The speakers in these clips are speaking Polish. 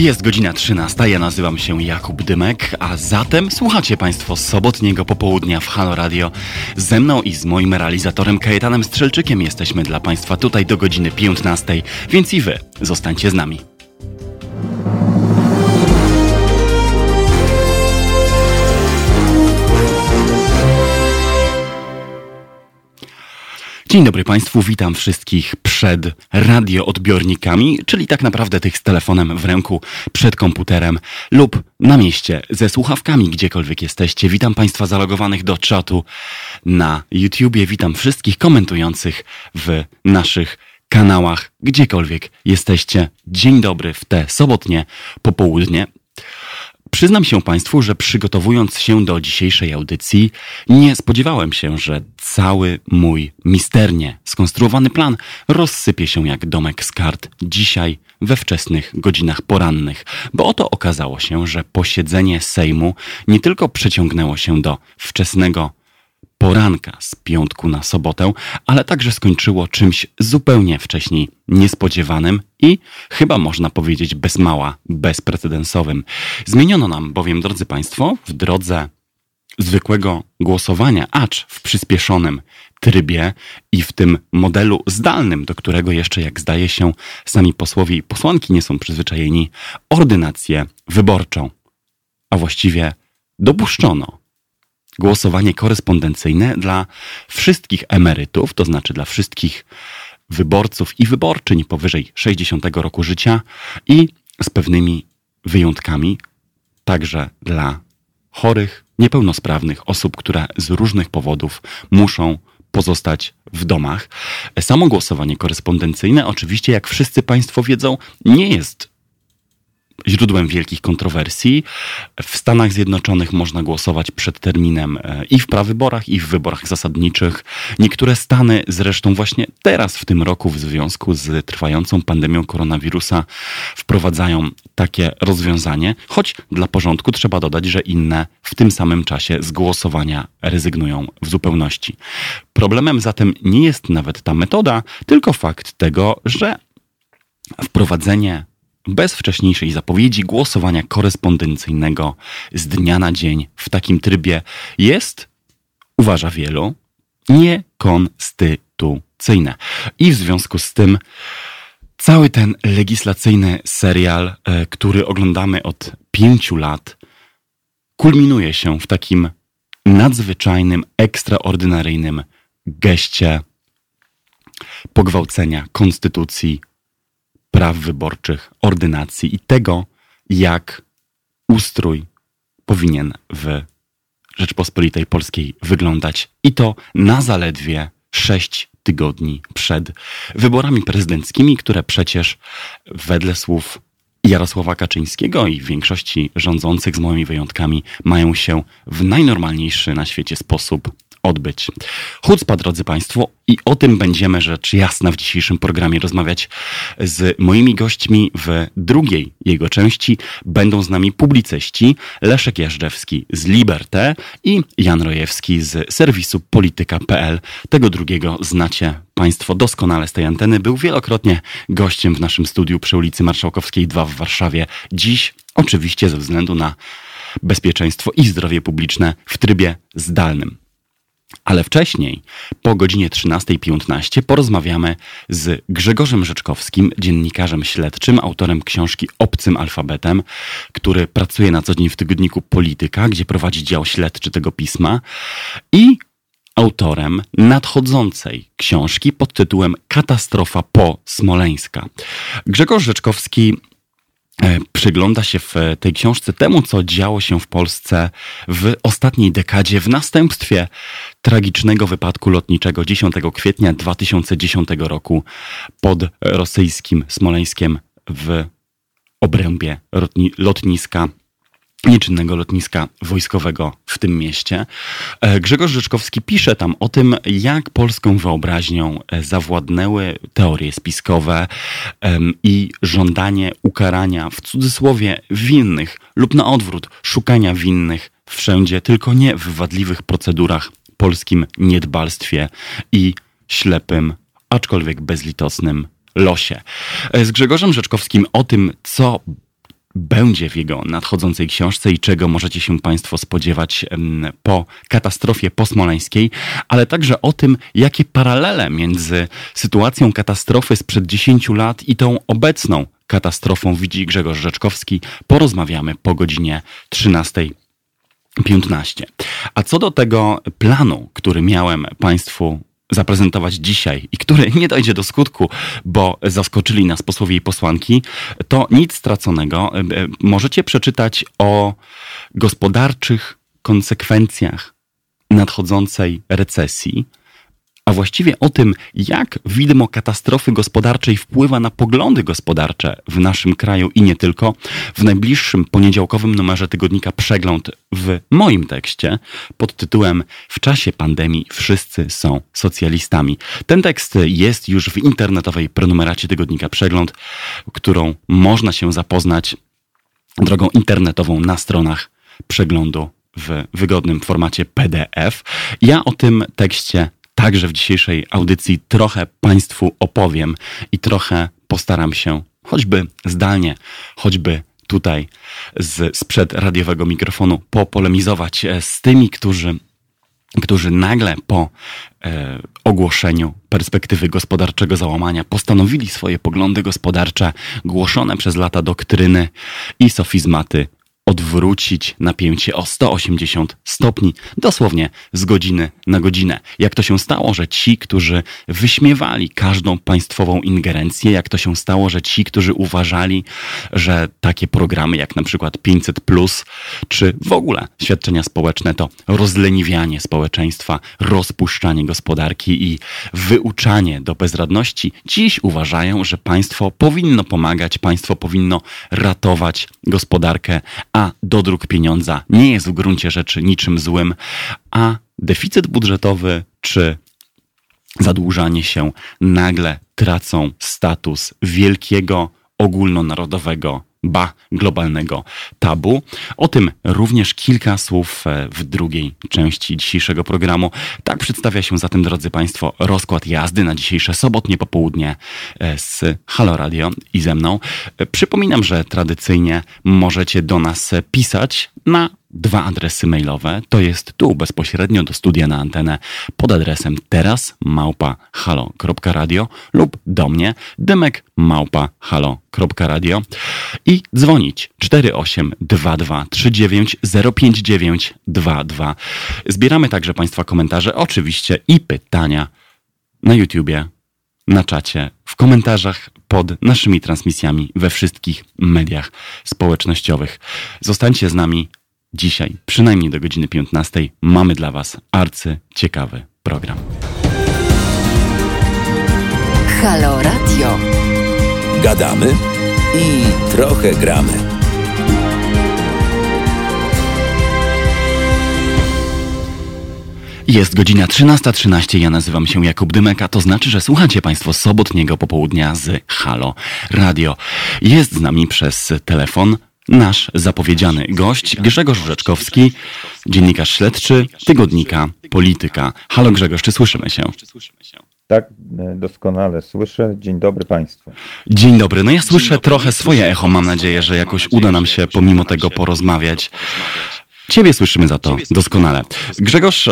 Jest godzina 13, ja nazywam się Jakub Dymek, a zatem słuchacie Państwo sobotniego popołudnia w Halo Radio. Ze mną i z moim realizatorem Kajetanem Strzelczykiem jesteśmy dla Państwa tutaj do godziny 15, więc i Wy zostańcie z nami. Dzień dobry Państwu, witam wszystkich przed radioodbiornikami, czyli tak naprawdę tych z telefonem w ręku, przed komputerem lub na mieście ze słuchawkami, gdziekolwiek jesteście. Witam Państwa zalogowanych do czatu na YouTubie, witam wszystkich komentujących w naszych kanałach, gdziekolwiek jesteście. Dzień dobry w te sobotnie popołudnie. Przyznam się Państwu, że przygotowując się do dzisiejszej audycji, nie spodziewałem się, że cały mój misternie skonstruowany plan rozsypie się jak domek z kart dzisiaj we wczesnych godzinach porannych, bo oto okazało się, że posiedzenie Sejmu nie tylko przeciągnęło się do wczesnego poranka z piątku na sobotę, ale także skończyło czymś zupełnie wcześniej niespodziewanym i chyba można powiedzieć bez mała bezprecedensowym. Zmieniono nam bowiem, drodzy Państwo, w drodze zwykłego głosowania, acz w przyspieszonym trybie i w tym modelu zdalnym, do którego jeszcze, jak zdaje się, sami posłowie i posłanki nie są przyzwyczajeni, ordynację wyborczą. A właściwie dopuszczono głosowanie korespondencyjne dla wszystkich emerytów, to znaczy dla wszystkich wyborców i wyborczyń powyżej 60 roku życia i z pewnymi wyjątkami także dla chorych, niepełnosprawnych osób, które z różnych powodów muszą pozostać w domach. Samo głosowanie korespondencyjne, oczywiście, jak wszyscy Państwo wiedzą, nie jest źródłem wielkich kontrowersji. W Stanach Zjednoczonych można głosować przed terminem e, i w prawyborach, i w wyborach zasadniczych. Niektóre stany zresztą właśnie teraz w tym roku w związku z trwającą pandemią koronawirusa wprowadzają takie rozwiązanie, choć dla porządku trzeba dodać, że inne w tym samym czasie z głosowania rezygnują w zupełności. Problemem zatem nie jest nawet ta metoda, tylko fakt tego, że wprowadzenie bez wcześniejszej zapowiedzi głosowania korespondencyjnego z dnia na dzień w takim trybie jest, uważa wielu, niekonstytucyjne. I w związku z tym cały ten legislacyjny serial, e, który oglądamy od pięciu lat, kulminuje się w takim nadzwyczajnym, ekstraordynaryjnym geście pogwałcenia konstytucji praw wyborczych, ordynacji i tego, jak ustrój powinien w Rzeczpospolitej Polskiej wyglądać. I to na zaledwie sześć tygodni przed wyborami prezydenckimi, które przecież wedle słów Jarosława Kaczyńskiego i większości rządzących z moimi wyjątkami mają się w najnormalniejszy na świecie sposób odbyć. Chucpa, drodzy Państwo, i o tym będziemy rzecz jasna w dzisiejszym programie rozmawiać z moimi gośćmi w drugiej jego części. Będą z nami publicyści Leszek Jażdżewski z Liberté i Jan Rojewski z serwisu polityka.pl. Tego drugiego znacie Państwo doskonale z tej anteny. Był wielokrotnie gościem w naszym studiu przy ulicy Marszałkowskiej 2 w Warszawie. Dziś oczywiście ze względu na bezpieczeństwo i zdrowie publiczne w trybie zdalnym. Ale wcześniej, po godzinie 13.15, porozmawiamy z Grzegorzem Rzeczkowskim, dziennikarzem śledczym, autorem książki Obcym Alfabetem, który pracuje na co dzień w tygodniku Polityka, gdzie prowadzi dział śledczy tego pisma i autorem nadchodzącej książki pod tytułem Katastrofa po Smoleńska. Grzegorz Rzeczkowski przygląda się w tej książce temu, co działo się w Polsce w ostatniej dekadzie w następstwie tragicznego wypadku lotniczego 10 kwietnia 2010 roku pod rosyjskim Smoleńskiem w obrębie lotniska nieczynnego lotniska wojskowego w tym mieście. E, Grzegorz Rzeczkowski pisze tam o tym, jak polską wyobraźnią e, zawładnęły teorie spiskowe i żądanie ukarania w cudzysłowie winnych lub na odwrót szukania winnych wszędzie, tylko nie w wadliwych procedurach, polskim niedbalstwie i ślepym, aczkolwiek bezlitosnym losie. E, z Grzegorzem Rzeczkowskim o tym, co będzie w jego nadchodzącej książce i czego możecie się Państwo spodziewać po katastrofie posmoleńskiej, ale także o tym, jakie paralele między sytuacją katastrofy sprzed 10 lat i tą obecną katastrofą widzi Grzegorz Rzeczkowski. Porozmawiamy po godzinie 13.15. A co do tego planu, który miałem Państwu zaprezentować dzisiaj i który nie dojdzie do skutku, bo zaskoczyli nas posłowie i posłanki, to nic straconego. E, e, możecie przeczytać o gospodarczych konsekwencjach nadchodzącej recesji a właściwie o tym, jak widmo katastrofy gospodarczej wpływa na poglądy gospodarcze w naszym kraju i nie tylko, w najbliższym poniedziałkowym numerze tygodnika Przegląd w moim tekście pod tytułem W czasie pandemii wszyscy są socjalistami. Ten tekst jest już w internetowej prenumeracie tygodnika Przegląd, którą można się zapoznać drogą internetową na stronach przeglądu w wygodnym formacie PDF. Ja o tym tekście także w dzisiejszej audycji trochę Państwu opowiem i trochę postaram się, choćby zdalnie, choćby tutaj z, sprzed radiowego mikrofonu, popolemizować e, z tymi, którzy, którzy nagle po e, ogłoszeniu perspektywy gospodarczego załamania postanowili swoje poglądy gospodarcze, głoszone przez lata doktryny i sofizmaty odwrócić napięcie o 180 stopni, dosłownie z godziny na godzinę. Jak to się stało, że ci, którzy wyśmiewali każdą państwową ingerencję, jak to się stało, że ci, którzy uważali, że takie programy jak na przykład 500, czy w ogóle świadczenia społeczne to rozleniwianie społeczeństwa, rozpuszczanie gospodarki i wyuczanie do bezradności, dziś uważają, że państwo powinno pomagać, państwo powinno ratować gospodarkę, a dodruk pieniądza nie jest w gruncie rzeczy niczym złym, a deficyt budżetowy czy zadłużanie się nagle tracą status wielkiego ogólnonarodowego ba globalnego tabu. O tym również kilka słów e, w drugiej części dzisiejszego programu. Tak przedstawia się zatem, drodzy Państwo, rozkład jazdy na dzisiejsze sobotnie popołudnie e, z Halo Radio i ze mną. E, przypominam, że tradycyjnie możecie do nas pisać na dwa adresy mailowe. To jest tu bezpośrednio do studia na antenę pod adresem teraz małpa lub do mnie dymek małpa i dzwonić 4822 39 059 22. Zbieramy także Państwa komentarze, oczywiście i pytania na YouTubie, na czacie, w komentarzach pod naszymi transmisjami we wszystkich mediach społecznościowych. Zostańcie z nami Dzisiaj, przynajmniej do godziny 15, mamy dla Was arcy ciekawy program. Halo Radio. Gadamy i trochę gramy. Jest godzina 13.13, ja nazywam się Jakub Dymek, a to znaczy, że słuchacie Państwo sobotniego popołudnia z Halo Radio. Jest z nami przez telefon nasz zapowiedziany gość Grzegorz Rzeczkowski, dziennikarz śledczy tygodnika Polityka. Halo Grzegorz, czy słyszymy się? Tak, doskonale słyszę. Dzień dobry Państwu. Dzień dobry. No ja słyszę trochę swoje echo. Mam nadzieję, że jakoś uda nam się pomimo tego porozmawiać. Ciebie słyszymy za to doskonale. Grzegorz,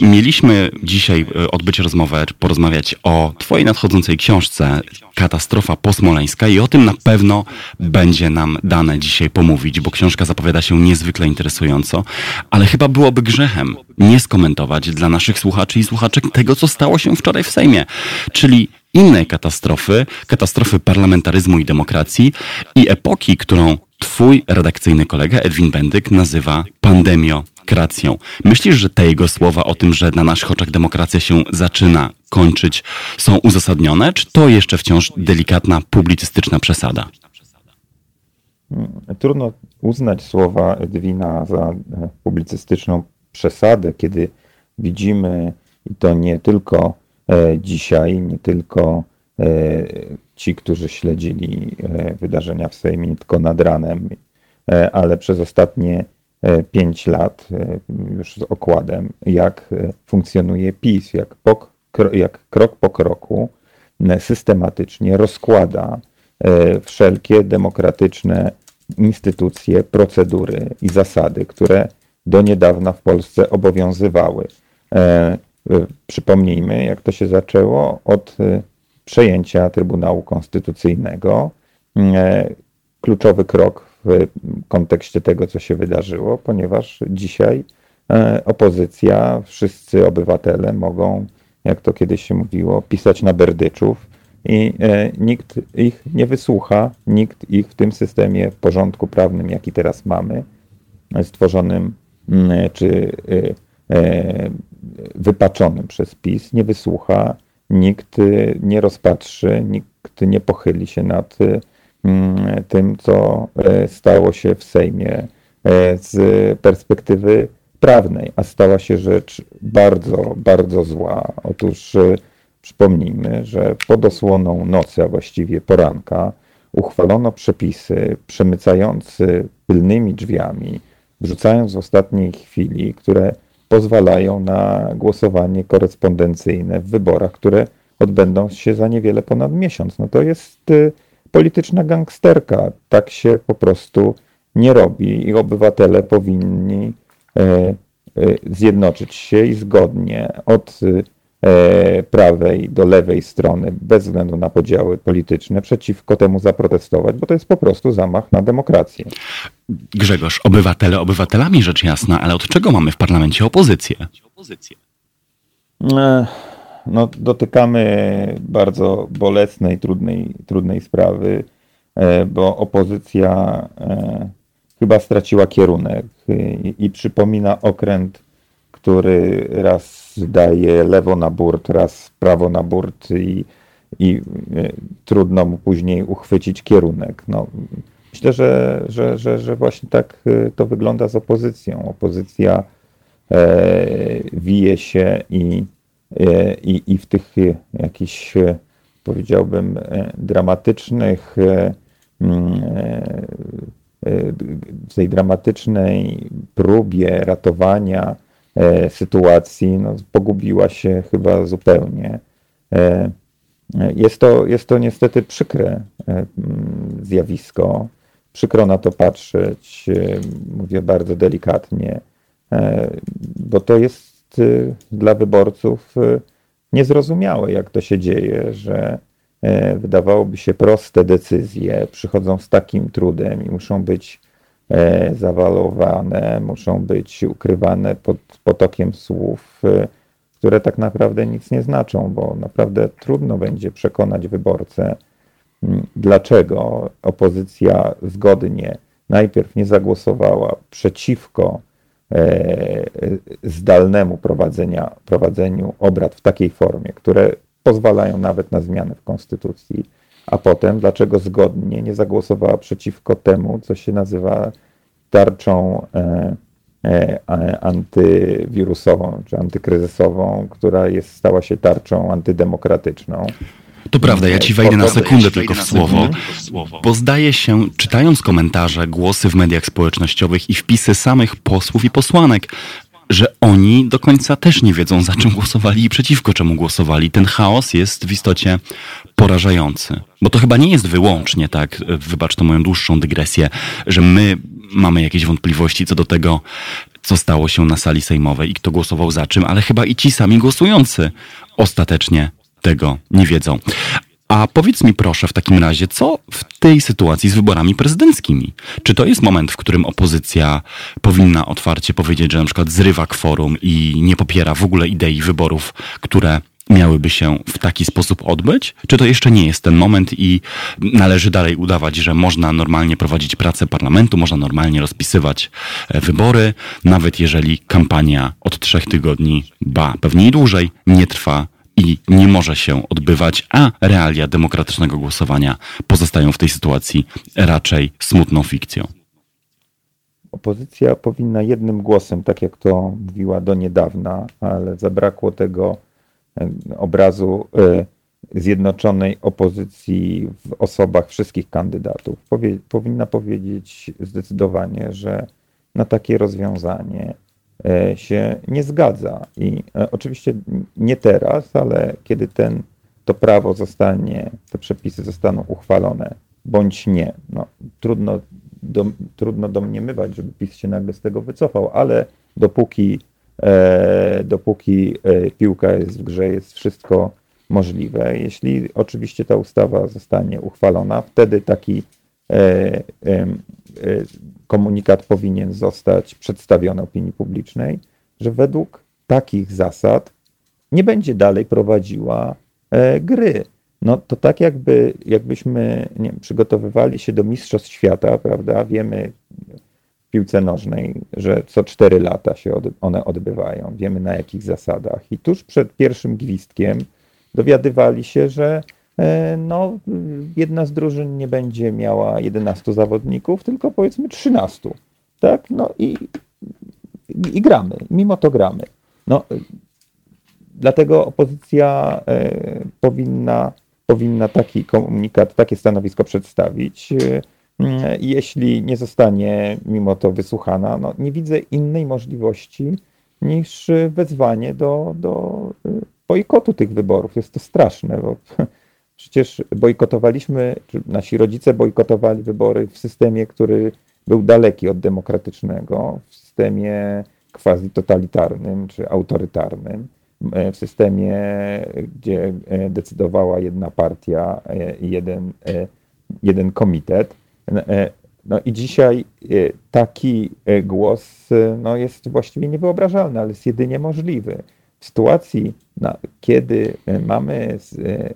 mieliśmy dzisiaj e, odbyć rozmowę, porozmawiać o Twojej nadchodzącej książce Katastrofa posmoleńska i o tym na pewno będzie nam dane dzisiaj pomówić, bo książka zapowiada się niezwykle interesująco, ale chyba byłoby grzechem nie skomentować dla naszych słuchaczy i słuchaczek tego, co stało się wczoraj w Sejmie, czyli innej katastrofy, katastrofy parlamentaryzmu i demokracji i epoki, którą twój redakcyjny kolega Edwin Bendyk nazywa pandemiokracją. Myślisz, że te jego słowa o tym, że na naszych oczach demokracja się zaczyna kończyć, są uzasadnione, czy to jeszcze wciąż delikatna publicystyczna przesada? Trudno uznać słowa Edwina za e, publicystyczną przesadę, kiedy widzimy, i to nie tylko e, dzisiaj, nie tylko e, ci, którzy śledzili e, wydarzenia w Sejmie tylko nad ranem, e, ale przez ostatnie e, pięć lat już z okładem, jak funkcjonuje PiS, jak, po, jak krok po kroku systematycznie rozkłada wszelkie demokratyczne instytucje, procedury i zasady, które do niedawna w Polsce obowiązywały. Przypomnijmy, jak to się zaczęło od przejęcia Trybunału Konstytucyjnego. Kluczowy krok w kontekście tego, co się wydarzyło, ponieważ dzisiaj opozycja, wszyscy obywatele mogą, jak to kiedyś się mówiło, pisać na berdyczów i e, nikt ich nie wysłucha, nikt ich w tym systemie, w porządku prawnym, jaki teraz mamy, stworzonym mm, czy e, e, wypaczonym przez PiS, nie wysłucha, nikt nie rozpatrzy, nikt nie pochyli się nad mm, tym, co stało się w Sejmie z perspektywy prawnej, a stała się rzecz bardzo, bardzo zła. Otóż Przypomnijmy, że pod osłoną nocy, a właściwie poranka, uchwalono przepisy przemycające tylnymi drzwiami, wrzucając w ostatniej chwili, które pozwalają na głosowanie korespondencyjne w wyborach, które odbędą się za niewiele ponad miesiąc. No to jest y, polityczna gangsterka. Tak się po prostu nie robi i obywatele powinni e, e, zjednoczyć się i zgodnie od y, prawej do lewej strony, bez względu na podziały polityczne, przeciwko temu zaprotestować, bo to jest po prostu zamach na demokrację. Grzegorz, obywatele obywatelami rzecz jasna, ale od czego mamy w parlamencie opozycję? E, no, dotykamy bardzo bolesnej, trudnej, trudnej sprawy, e, bo opozycja chyba straciła kierunek i, i przypomina okręt, który raz daje lewo na burt, raz prawo na burt i, i e, trudno mu później uchwycić kierunek. No, myślę, że, że, że, że właśnie tak e, to wygląda z opozycją. Opozycja e, wije się i, e, i, i w tych jakichś, powiedziałbym, dramatycznych mm, w tej dramatycznej próbie ratowania E, sytuacji no, pogubiła się chyba zupełnie. E, jest to, jest to niestety przykre e, zjawisko. Przykro na to patrzeć, mówię bardzo delikatnie, bo to jest dla wyborców niezrozumiałe, jak to się dzieje, że wydawałoby się proste decyzje przychodzą z takim trudem i muszą być E, zawalowane, muszą być ukrywane pod potokiem słów, e, które tak naprawdę nic nie znaczą, bo naprawdę trudno będzie przekonać wyborcę, dlaczego opozycja zgodnie najpierw nie zagłosowała przeciwko e, zdalnemu prowadzenia, prowadzeniu obrad w takiej formie, które pozwalają nawet na zmiany w konstytucji a potem dlaczego zgodnie nie zagłosowała przeciwko temu, co się nazywa tarczą e, e, antywirusową czy antykryzysową, która jest, stała się tarczą antydemokratyczną. To prawda, ja ci wejdę na sekundę tylko w słowo, bo zdaje się, czytając komentarze, głosy w mediach społecznościowych i wpisy samych posłów i posłanek, że oni do końca też nie wiedzą, za czym głosowali i przeciwko czemu głosowali. Ten chaos jest w istocie porażający. Bo to chyba nie jest wyłącznie tak, wybacz to moją dłuższą dygresję, że my mamy jakieś wątpliwości co do tego, co stało się na sali sejmowej i kto głosował za czym, ale chyba i ci sami głosujący ostatecznie tego nie wiedzą. A powiedz mi proszę w takim razie, co w tej sytuacji z wyborami prezydenckimi? Czy to jest moment, w którym opozycja powinna otwarcie powiedzieć, że na przykład zrywa kworum i nie popiera w ogóle idei wyborów, które miałyby się w taki sposób odbyć? Czy to jeszcze nie jest ten moment i należy dalej udawać, że można normalnie prowadzić pracę parlamentu, można normalnie rozpisywać e, wybory, nawet jeżeli kampania od trzech tygodni, ba, pewnie i dłużej, nie trwa i nie może się odbywać, a realia demokratycznego głosowania pozostają w tej sytuacji raczej smutną fikcją. Opozycja powinna jednym głosem, tak jak to mówiła do niedawna, ale zabrakło tego e, obrazu e, zjednoczonej opozycji w osobach wszystkich kandydatów. Powie, powinna powiedzieć zdecydowanie, że na takie rozwiązanie się nie zgadza. I e, oczywiście nie teraz, ale kiedy ten, to prawo zostanie, te przepisy zostaną uchwalone, bądź nie. No, trudno do, trudno domniemywać, żeby PiS się nagle z tego wycofał, ale dopóki, e, dopóki e, piłka jest w grze, jest wszystko możliwe. Jeśli oczywiście ta ustawa zostanie uchwalona, wtedy taki e, e, komunikat powinien zostać przedstawiony opinii publicznej, że według takich zasad nie będzie dalej prowadziła e, gry. No to tak jakby, jakbyśmy nie wiem, przygotowywali się do Mistrzostw Świata, prawda? Wiemy w piłce nożnej, że co cztery lata się od, one odbywają. Wiemy na jakich zasadach. I tuż przed pierwszym gwizdkiem dowiadywali się, że no, jedna z drużyn nie będzie miała 11 zawodników, tylko powiedzmy 13. Tak? No i, i, gramy. Mimo to gramy. No, dlatego opozycja e, powinna powinna taki komunikat, takie stanowisko przedstawić. Mm, jeśli nie zostanie mimo to wysłuchana, no nie widzę innej możliwości niż wezwanie do, do bojkotu tych wyborów. Jest to straszne, bo przecież bojkotowaliśmy, czy nasi rodzice bojkotowali wybory w systemie, który był daleki od demokratycznego, w systemie quasi totalitarnym czy autorytarnym. E, w systemie, gdzie e, decydowała jedna partia e, i jeden, jeden komitet. No i dzisiaj taki głos no jest właściwie niewyobrażalny, ale jest jedynie możliwy. W sytuacji, kiedy mamy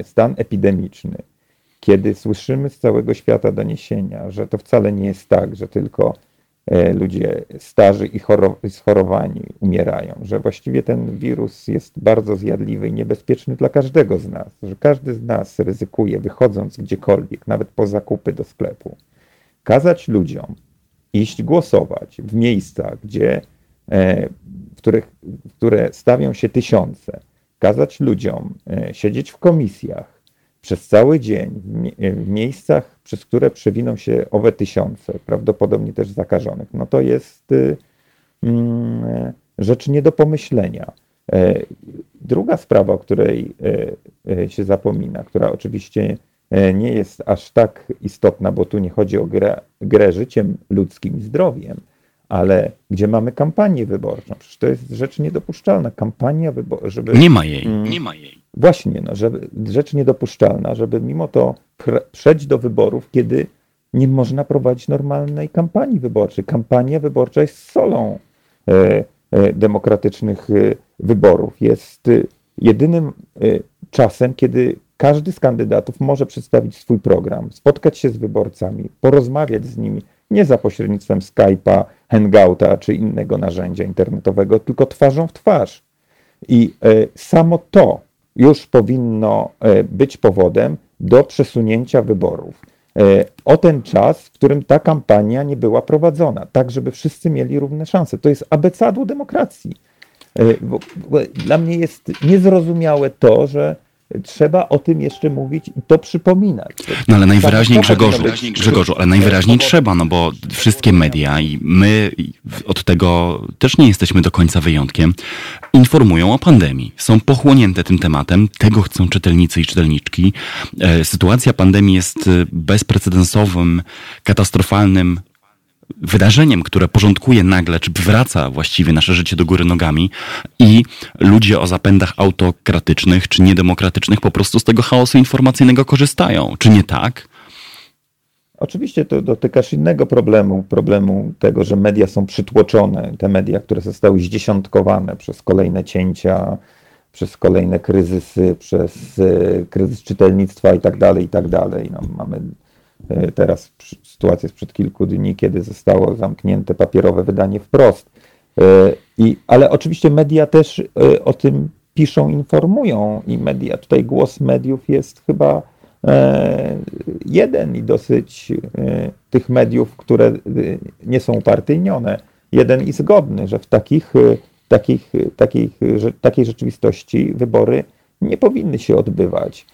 stan epidemiczny, kiedy słyszymy z całego świata doniesienia, że to wcale nie jest tak, że tylko E, ludzie starzy i schorowani umierają, że właściwie ten wirus jest bardzo zjadliwy i niebezpieczny dla każdego z nas, że każdy z nas ryzykuje wychodząc gdziekolwiek, nawet po zakupy do sklepu. Kazać ludziom iść głosować w miejscach, gdzie, e, w których, które stawią się tysiące, kazać ludziom e, siedzieć w komisjach, przez cały dzień w miejscach, przez które przewiną się owe tysiące, prawdopodobnie też zakażonych, no to jest y, mm, rzecz nie do pomyślenia. E, druga sprawa, o której e, e, się zapomina, która oczywiście nie jest aż tak istotna, bo tu nie chodzi o grę, grę życiem ludzkim i zdrowiem, ale gdzie mamy kampanię wyborczą. Przecież to jest rzecz niedopuszczalna. Kampania wyborcza, żeby... Nie ma jej, mm, nie ma jej. Właśnie, no, żeby, rzecz niedopuszczalna, żeby mimo to przejść do wyborów, kiedy nie można prowadzić normalnej kampanii wyborczej. Kampania wyborcza jest solą e, e, demokratycznych e, wyborów. Jest e, jedynym e, czasem, kiedy każdy z kandydatów może przedstawić swój program, spotkać się z wyborcami, porozmawiać z nimi, nie za pośrednictwem Skype'a, Hangouta czy innego narzędzia internetowego, tylko twarzą w twarz. I e, samo to już powinno e, być powodem do przesunięcia wyborów. E, o ten czas, w którym ta kampania nie była prowadzona, tak żeby wszyscy mieli równe szanse. To jest abecadło demokracji. Dla mnie jest niezrozumiałe to, że trzeba o tym jeszcze mówić i to przypominać. No ale najwyraźniej Grzegorzu, Grzegorzu, ale najwyraźniej trzeba, no bo wszystkie media i my od tego też nie jesteśmy do końca wyjątkiem, informują o pandemii. Są pochłonięte tym tematem, tego chcą czytelnicy i czytelniczki. E, sytuacja pandemii jest e, bezprecedensowym, katastrofalnym wydarzeniem, które porządkuje nagle, czy wraca właściwie nasze życie do góry nogami i ludzie o zapędach autokratycznych czy niedemokratycznych po prostu z tego chaosu informacyjnego korzystają. Czy nie tak? Oczywiście to dotykasz innego problemu, problemu tego, że media są przytłoczone. Te media, które zostały zdziesiątkowane przez kolejne cięcia, przez kolejne kryzysy, przez e, kryzys czytelnictwa i tak dalej, i tak dalej. No, mamy teraz sytuacja sprzed kilku dni, kiedy zostało zamknięte papierowe wydanie wprost. E, I, ale oczywiście media też e, o tym piszą, informują i media, tutaj głos mediów jest chyba jeden i dosyć tych mediów, które nie są upartyjnione, jeden i zgodny, że w takich, takich, takich, takiej rzeczywistości wybory nie powinny się odbywać.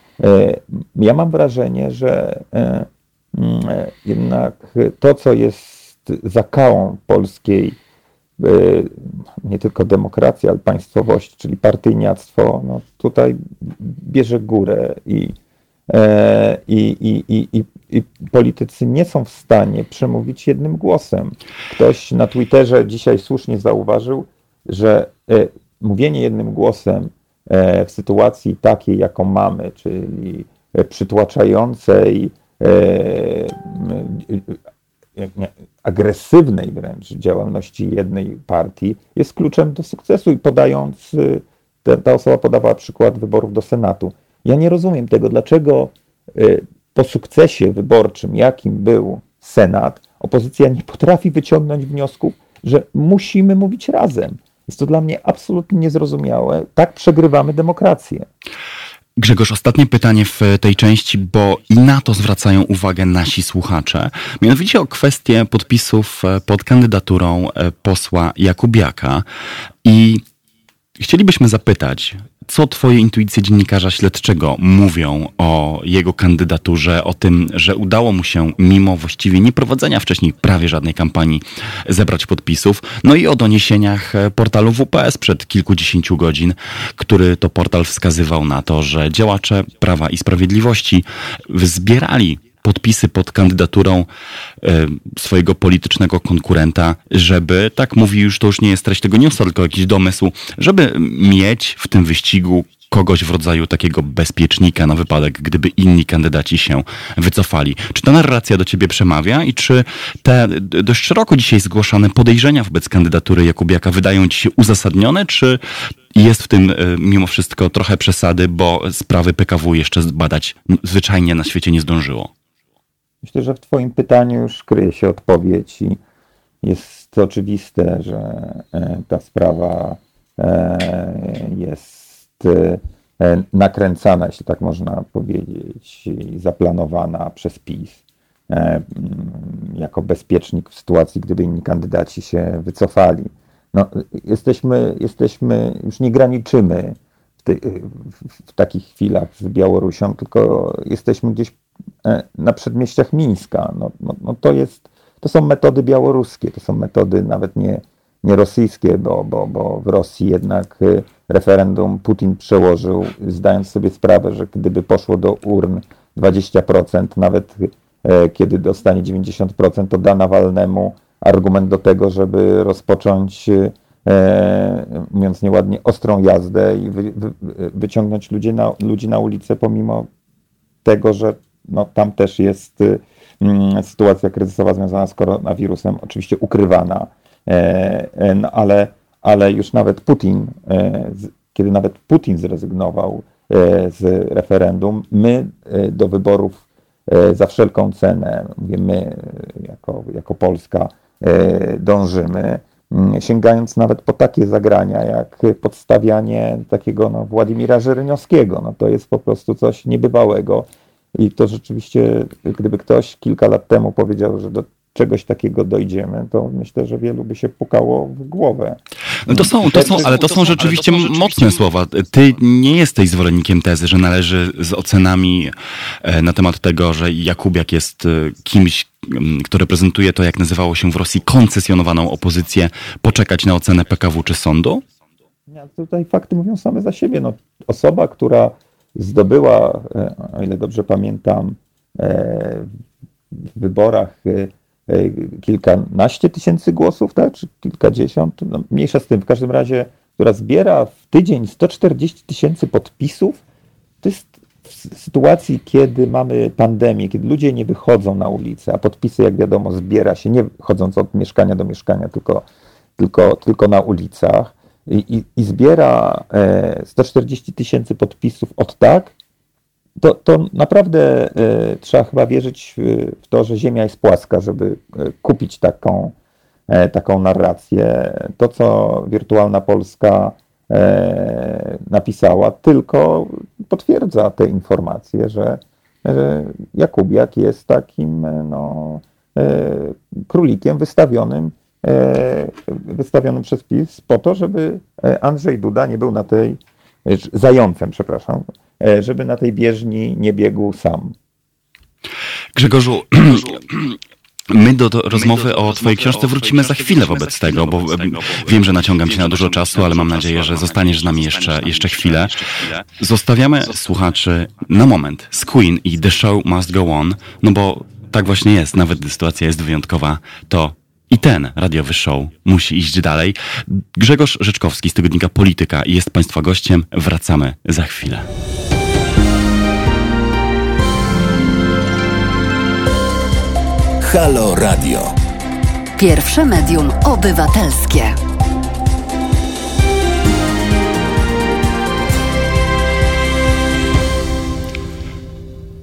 Ja mam wrażenie, że e, jednak to, co jest zakałą polskiej e, nie tylko demokracji, ale państwowości, czyli partyjniactwo, no tutaj bierze górę i i, i, i, i politycy nie są w stanie przemówić jednym głosem. Ktoś na Twitterze dzisiaj słusznie zauważył, że mówienie jednym głosem w sytuacji takiej, jaką mamy, czyli przytłaczającej, agresywnej wręcz działalności jednej partii jest kluczem do sukcesu i podając, ta osoba podawała przykład wyborów do Senatu. Ja nie rozumiem tego, dlaczego po sukcesie wyborczym, jakim był Senat, opozycja nie potrafi wyciągnąć wniosków, że musimy mówić razem. Jest to dla mnie absolutnie niezrozumiałe. Tak przegrywamy demokrację. Grzegorz, ostatnie pytanie w tej części, bo i na to zwracają uwagę nasi słuchacze. Mianowicie o kwestię podpisów pod kandydaturą posła Jakubiaka. I chcielibyśmy zapytać, co twoje intuicje dziennikarza śledczego mówią o jego kandydaturze, o tym, że udało mu się mimo właściwie nieprowadzenia wcześniej prawie żadnej kampanii zebrać podpisów, no i o doniesieniach portalu WPS przed kilkudziesięciu godzin, który to portal wskazywał na to, że działacze Prawa i Sprawiedliwości zbierali podpisy pod kandydaturą e, swojego politycznego konkurenta, żeby, tak mówi już, to już nie jest treść tego newsa, tylko jakiś domysł, żeby mieć w tym wyścigu kogoś w rodzaju takiego bezpiecznika na wypadek, gdyby inni kandydaci się wycofali. Czy ta narracja do ciebie przemawia i czy te dość szeroko dzisiaj zgłaszane podejrzenia wobec kandydatury Jakubiaka wydają ci się uzasadnione, czy jest w tym e, mimo wszystko trochę przesady, bo sprawy PKW jeszcze zbadać zwyczajnie na świecie nie zdążyło? Myślę, że w Twoim pytaniu już kryje się odpowiedź i jest oczywiste, że e, ta sprawa e, jest e, nakręcana, jeśli tak można powiedzieć, i zaplanowana przez PiS jako bezpiecznik w sytuacji, gdyby inni kandydaci się wycofali. No, jesteśmy, jesteśmy, już nie graniczymy w, ty, w, takich chwilach z Białorusią, tylko jesteśmy gdzieś na przedmieściach Mińska. No, no, no, to, jest, to są metody białoruskie, to są metody nawet nie, nie rosyjskie, bo, bo, bo w Rosji jednak y, referendum Putin przełożył, zdając sobie sprawę, że gdyby poszło do urn 20%, nawet e, kiedy dostanie 90%, to da Nawalnemu argument do tego, żeby rozpocząć, e, mówiąc nieładnie, ostrą jazdę i wy, wy, wyciągnąć ludzi na, ludzi na ulicę, pomimo tego, że no, tam też jest y, mm, sytuacja kryzysowa związana z koronawirusem, oczywiście ukrywana, e, e, no, ale, ale już nawet Putin, e, kiedy nawet Putin zrezygnował z referendum, my do wyborów za wszelką cenę, mówię my jako, jako Polska, dążymy, mm, sięgając nawet po takie zagrania, jak podstawianie takiego no, Władimira Żereniowskiego. No, to jest po prostu coś niebywałego. I to rzeczywiście, gdyby ktoś kilka lat temu powiedział, że do czegoś takiego dojdziemy, to myślę, że wielu by się pukało w głowę. No to są, to są, ale to są rzeczywiście mocne słowa. Ty nie jesteś zwolennikiem tezy, że należy z ocenami e, na temat tego, że Jakubiak jest e, kimś, kto reprezentuje to, jak nazywało się w Rosji, koncesjonowaną opozycję, poczekać na ocenę PKW czy sądu? Ja, tutaj fakty mówią same za siebie. No, osoba, która zdobyła, e, o ile dobrze pamiętam, e, w wyborach e, kilkanaście tysięcy głosów, tak, czy kilkadziesiąt, no, mniejsza z tym, w każdym razie, która zbiera w tydzień 140 tysięcy podpisów, to jest w sytuacji, kiedy mamy pandemię, kiedy ludzie nie wychodzą na ulicę, a podpisy, jak wiadomo, zbiera się nie chodząc od mieszkania do mieszkania, tylko, tylko, tylko na ulicach, i, i, zbiera 140 e, tysięcy podpisów od tak, to, to naprawdę e, trzeba chyba wierzyć w to, że Ziemia jest płaska, żeby e, kupić taką, taką narrację. To, co wirtualna Polska napisała, tylko potwierdza te informacje, że, że Jakubiak jest takim no, królikiem wystawionym E, wystawionym przez PiS po to, żeby e, Andrzej Duda nie był na tej, e, zającem, przepraszam, żeby na tej bieżni nie biegł sam. Grzegorzu, My do, do rozmowy o Twojej książce wrócimy za chwilę wobec tego, bo wiem, że naciągam Cię na dużo czasu, ale mam nadzieję, że zostaniesz z nami jeszcze, jeszcze chwilę. Zostawiamy słuchaczy na moment z Queen i The Show Must Go On, no bo tak właśnie jest, nawet gdy sytuacja jest wyjątkowa, to i ten radiowy show musi iść dalej. Grzegorz Rzeczkowski z tygodnika Polityka jest Państwa gościem. Wracamy za chwilę. Halo Radio. Pierwsze medium obywatelskie.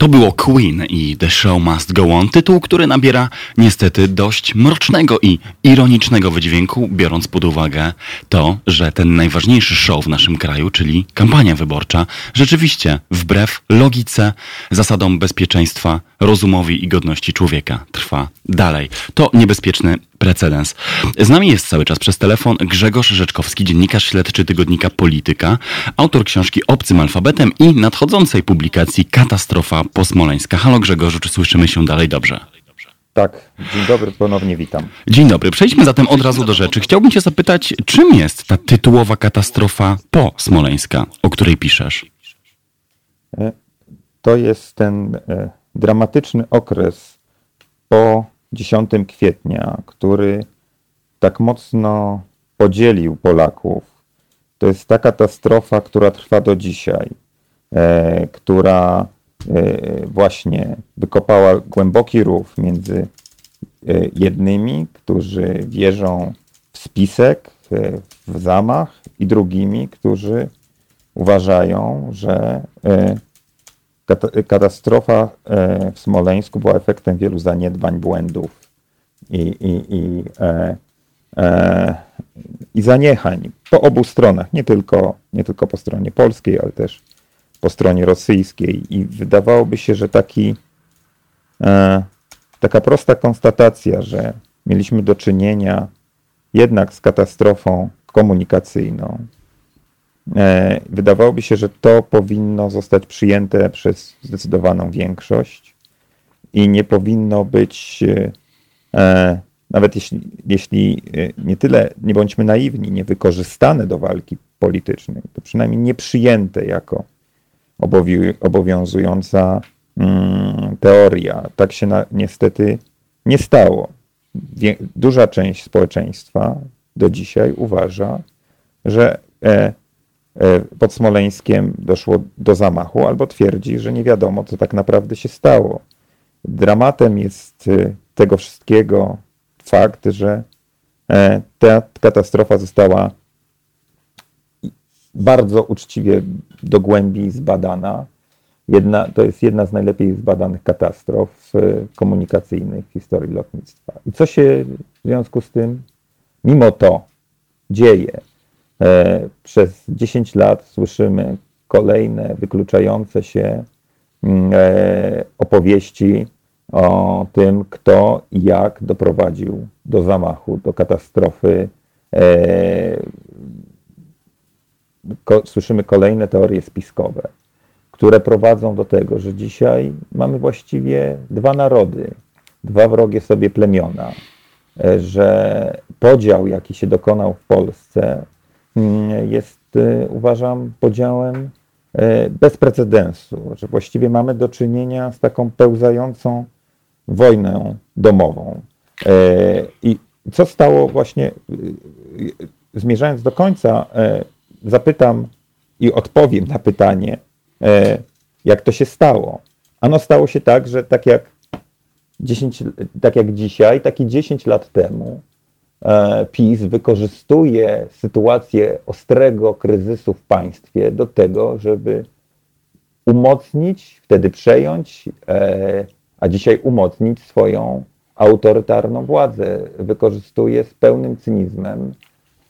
To było Queen i The Show Must Go On, tytuł, który nabiera niestety dość mrocznego i ironicznego wydźwięku, biorąc pod uwagę to, że ten najważniejszy show w naszym kraju, czyli kampania wyborcza, rzeczywiście wbrew logice, zasadom bezpieczeństwa, rozumowi i godności człowieka trwa dalej. To niebezpieczny precedens. Z nami jest cały czas przez telefon Grzegorz Rzeczkowski, dziennikarz śledczy tygodnika Polityka, autor książki Obcym Alfabetem i nadchodzącej publikacji Katastrofa posmoleńska. Halo Grzegorzu, czy słyszymy się dalej dobrze? Tak, dzień dobry, ponownie witam. Dzień dobry. Przejdźmy zatem od razu do rzeczy. Chciałbym Cię zapytać, czym jest ta tytułowa katastrofa posmoleńska, o której piszesz? E, to jest ten e, dramatyczny okres po 10 kwietnia, który tak mocno podzielił Polaków. To jest ta katastrofa, która trwa do dzisiaj, e, która e, właśnie wykopała głęboki rów między e, jednymi, którzy wierzą w spisek, e, w zamach, i drugimi, którzy uważają, że e, Katastrofa e, w Smoleńsku była efektem wielu zaniedbań, błędów i, i, i, e, e, i zaniechań po obu stronach, nie tylko, nie tylko po stronie polskiej, ale też po stronie rosyjskiej. I wydawałoby się, że taki, e, taka prosta konstatacja, że mieliśmy do czynienia jednak z katastrofą komunikacyjną, wydawałoby się, że to powinno zostać przyjęte przez zdecydowaną większość i nie powinno być, e, nawet jeśli, jeśli e, nie tyle, nie bądźmy naiwni, nie wykorzystane do walki politycznej, to przynajmniej nie przyjęte jako obowiązująca mm, teoria. Tak się na, niestety nie stało. Duża część społeczeństwa do dzisiaj uważa, że E, pod Smoleńskiem doszło do zamachu, albo twierdzi, że nie wiadomo, co tak naprawdę się stało. Dramatem jest e, tego wszystkiego fakt, że e, ta katastrofa została bardzo uczciwie do głębi zbadana. Jedna, to jest jedna z najlepiej zbadanych katastrof komunikacyjnych w historii lotnictwa. I co się w związku z tym, mimo to, dzieje? E, przez 10 lat słyszymy kolejne wykluczające się mm, e, opowieści o tym, kto i jak doprowadził do zamachu, do katastrofy. E, słyszymy kolejne teorie spiskowe, które prowadzą do tego, że dzisiaj mamy właściwie dwa narody, dwa wrogie sobie plemiona, że podział, jaki się dokonał w Polsce, jest, y, uważam, podziałem y, bez precedensu, że właściwie mamy do czynienia z taką pełzającą wojną domową. Y, I co stało właśnie, zmierzając do końca, zapytam i odpowiem na pytanie, jak to się stało. Ano stało się tak, że tak jak 10, tak jak dzisiaj, tak i 10 lat temu E, PiS wykorzystuje sytuację ostrego kryzysu w państwie do tego, żeby umocnić, wtedy przejąć, e, a dzisiaj umocnić swoją autorytarną władzę. Wykorzystuje z pełnym cynizmem,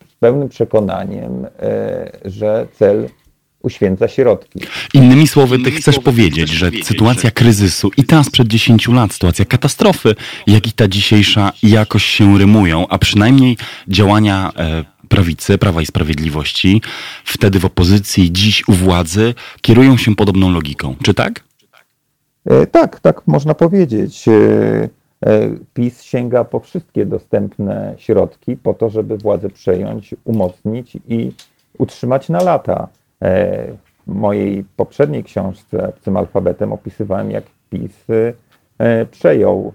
z pełnym przekonaniem, e, że cel uświęca środki. Innymi słowy, ty chcesz powiedzieć, że sytuacja kryzysu i ta sprzed 10 lat, sytuacja katastrofy, jak i ta dzisiejsza jakoś się rymują, a przynajmniej działania e, prawicy, Prawa i Sprawiedliwości, wtedy w opozycji, dziś u władzy, kierują się podobną logiką. Czy tak? E, tak, tak można powiedzieć. E, PiS sięga po wszystkie dostępne środki po to, żeby władzę przejąć, umocnić i utrzymać na lata. W mojej poprzedniej książce tym alfabetem opisywałem, jak PiS przejął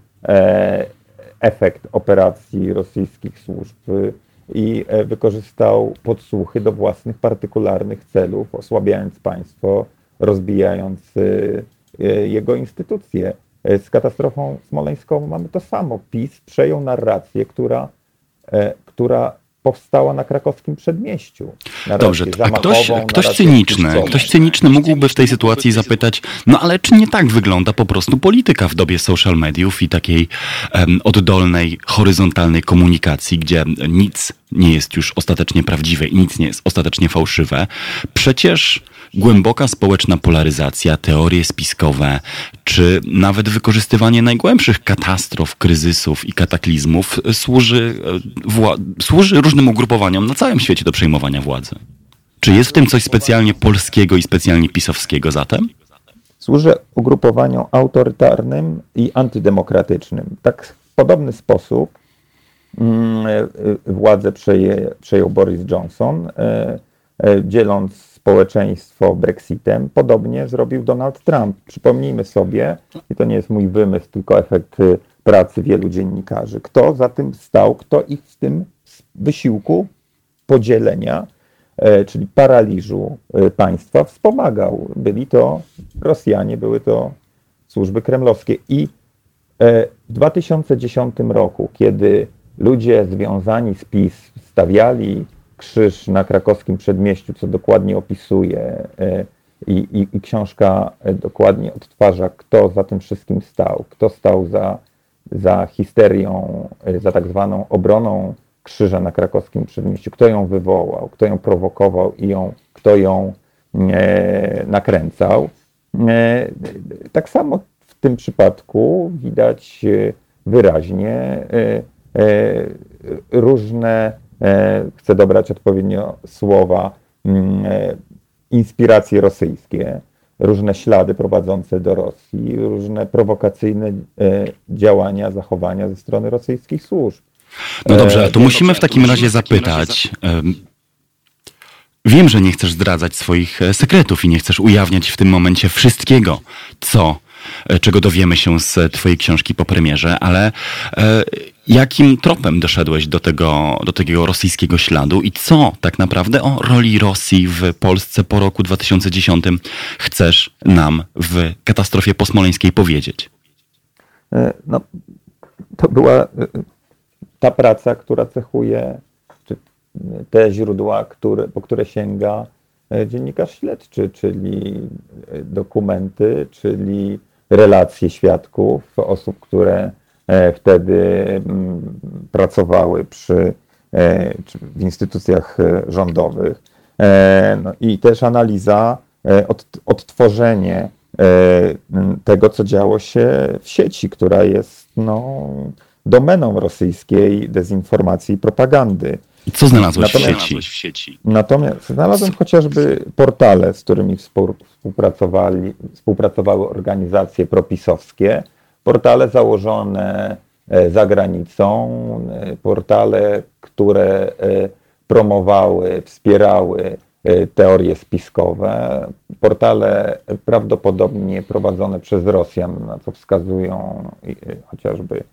efekt operacji rosyjskich służb i e, wykorzystał podsłuchy do własnych partykularnych celów, osłabiając państwo, rozbijając e, e, jego instytucje. Z katastrofą smoleńską mamy to samo. PiS przejął narrację, która, która powstała na krakowskim przedmieściu. Dobrze, a ktoś, ktoś cyniczny, ktoś cyniczny mógłby w tej sytuacji zapytać, no ale czy nie tak wygląda po prostu polityka w dobie social mediów i takiej um, oddolnej, horyzontalnej komunikacji, gdzie nic nie jest już ostatecznie prawdziwe i nic nie jest ostatecznie fałszywe. Przecież głęboka społeczna polaryzacja, teorie spiskowe, czy nawet wykorzystywanie najgłębszych katastrof, kryzysów i kataklizmów służy, e, służy różnym ugrupowaniom na całym świecie do przejmowania władzy. Czy jest w tym coś specjalnie polskiego i specjalnie pisowskiego zatem? Służy ugrupowaniom autorytarnym i antydemokratycznym. Tak w podobny sposób mm, e, władzę przeje, przejął Boris Johnson, e, dzieląc społeczeństwo Brexitem. Podobnie zrobił Donald Trump. Przypomnijmy sobie, i to nie jest mój wymysł, tylko efekt y, pracy wielu dziennikarzy, kto za tym stał, kto ich w tym wysiłku podzielenia, e, czyli paraliżu e, państwa wspomagał. Byli to Rosjanie, były to służby kremlowskie. I e, w 2010 roku, kiedy ludzie związani z PiS stawiali krzyż na krakowskim przedmieściu, co dokładnie opisuje e, i, i, i, książka e, dokładnie odtwarza, kto za tym wszystkim stał, kto stał za, za histerią, e, za tak zwaną obroną krzyża na krakowskim przedmieściu, kto ją wywołał, kto ją prowokował i ją, kto ją e, nakręcał. E, tak samo w tym przypadku widać wyraźnie e, różne chcę dobrać odpowiednio słowa, mm, e, inspiracje rosyjskie, różne ślady prowadzące do Rosji, różne prowokacyjne e, działania, zachowania ze strony rosyjskich służb. No dobrze, to musimy w takim razie zapytać. Wiem, że nie chcesz zdradzać swoich sekretów i nie chcesz ujawniać w tym momencie wszystkiego, co czego dowiemy się z Twojej książki po premierze, ale Jakim tropem doszedłeś do tego, do tego rosyjskiego śladu i co tak naprawdę o roli Rosji w Polsce po roku 2010 chcesz nam w katastrofie posmoleńskiej powiedzieć? E, no, to była e, ta praca, która cechuje, czy te źródła, które, po które sięga e, dziennikarz śledczy, czyli dokumenty, czyli relacje świadków, osób, które E, wtedy mm, pracowały przy, e, w instytucjach e, rządowych. No I też analiza, odtworzenie tego, co działo się w sieci, która jest no, domeną rosyjskiej dezinformacji i propagandy. I co znalazłeś w sieci? w sieci? Natomiast znalazłem chociażby portale, z którymi współpracowali, współpracowały organizacje propisowskie, portale założone e, za granicą, e, portale, które e, promowały, wspierały teorie spiskowe, portale prawdopodobnie prowadzone przez Rosjan, na co wskazują chociażby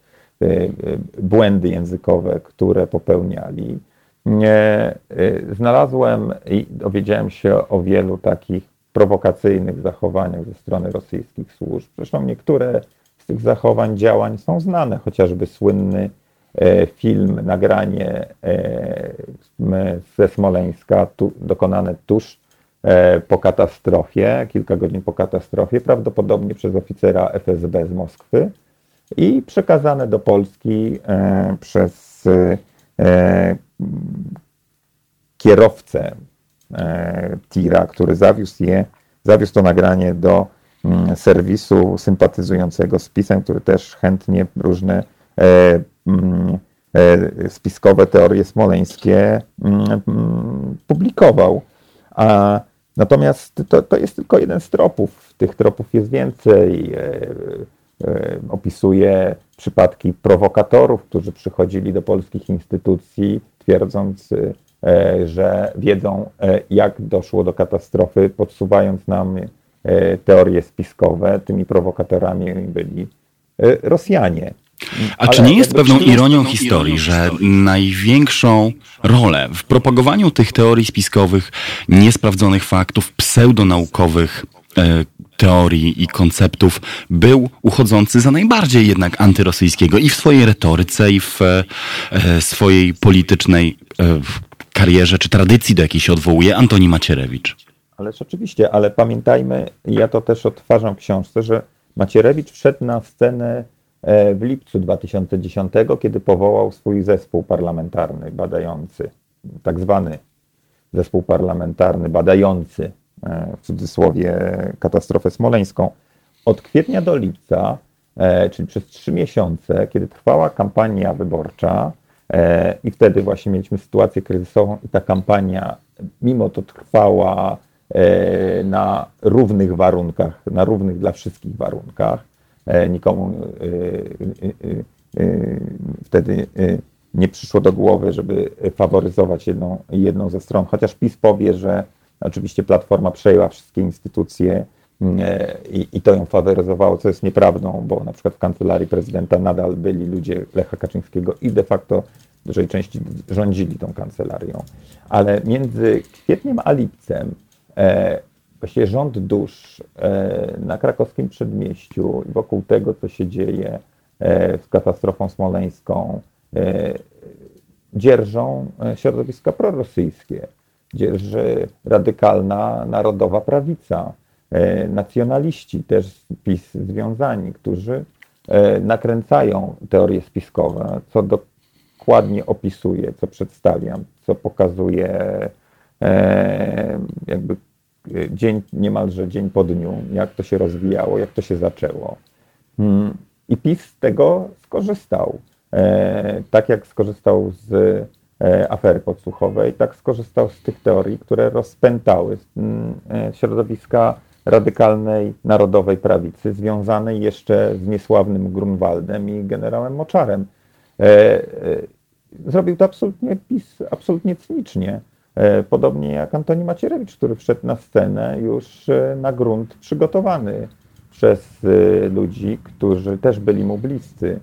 błędy językowe, które popełniali. Znalazłem i dowiedziałem się o wielu takich prowokacyjnych zachowaniach ze strony rosyjskich służb. Zresztą niektóre z tych zachowań, działań są znane, chociażby słynny e, film, nagranie e, ze Smoleńska, tu, dokonane tuż e, po katastrofie, kilka godzin po katastrofie, prawdopodobnie przez oficera FSB z Moskwy i przekazane do Polski przez kierowcę tira, który zawiózł je, zawiózł to nagranie do serwisu sympatyzującego z PiSem, który też chętnie różne e, mm, e, spiskowe teorie smoleńskie mm, publikował. A, natomiast to, to jest tylko jeden z tropów. Tych tropów jest więcej. E, opisuje przypadki prowokatorów, którzy przychodzili do polskich instytucji, twierdząc, że wiedzą, jak doszło do katastrofy, podsuwając nam teorie spiskowe. Tymi prowokatorami byli Rosjanie. A czy nie jest pewną ironią historii, że największą rolę w propagowaniu tych teorii spiskowych, niesprawdzonych faktów, pseudonaukowych e, teorii i konceptów był uchodzący za najbardziej jednak antyrosyjskiego i w swojej retoryce, i w e, swojej politycznej e, karierze czy tradycji, do jakiej się odwołuje, Antoni Macierewicz? Ależ oczywiście, ale pamiętajmy, ja to też odtwarzam w książce, że Macierewicz wszedł na scenę E, w lipcu 2010, kiedy powołał swój zespół parlamentarny badający, tak zwany zespół parlamentarny badający e, w cudzysłowie katastrofę smoleńską. Od kwietnia do lipca, e, czyli przez trzy miesiące, kiedy trwała kampania wyborcza, i wtedy właśnie mieliśmy sytuację kryzysową, i ta kampania, mimo to trwała na równych warunkach, na równych dla wszystkich warunkach, E, nikomu e, e, wtedy nie przyszło do głowy, żeby faworyzować jedną, jedną ze stron, chociaż PiS powie, że oczywiście Platforma przejęła wszystkie instytucje i, i to ją faworyzowało, co jest nieprawdą, bo na przykład w kancelarii prezydenta nadal byli ludzie Lecha Kaczyńskiego i de facto dużej części rządzili tą kancelarią. Ale między kwietniem a lipcem właściwie rząd dusz e, na krakowskim przedmieściu i wokół tego, co się dzieje e, z katastrofą smoleńską, e, dzierżą środowiska prorosyjskie, dzierży radykalna narodowa prawica, nacjonaliści, też PiS związani, którzy nakręcają teorie spiskowe, co dokładnie opisuje, co przedstawiam, co pokazuje jakby dzień, niemalże dzień po dniu, jak to się rozwijało, jak to się zaczęło. Hmm. I PiS z tego skorzystał. E, tak jak skorzystał z e, afery podsłuchowej, tak skorzystał z tych teorii, które rozpętały mm, e, środowiska radykalnej narodowej prawicy, związanej jeszcze z niesławnym Grunwaldem i generałem Moczarem. Zrobił to absolutnie PiS, absolutnie cynicznie. E, podobnie jak Antoni Macierewicz, który wszedł na scenę już e, na grunt przygotowany przez e, ludzi, którzy też byli mu bliscy.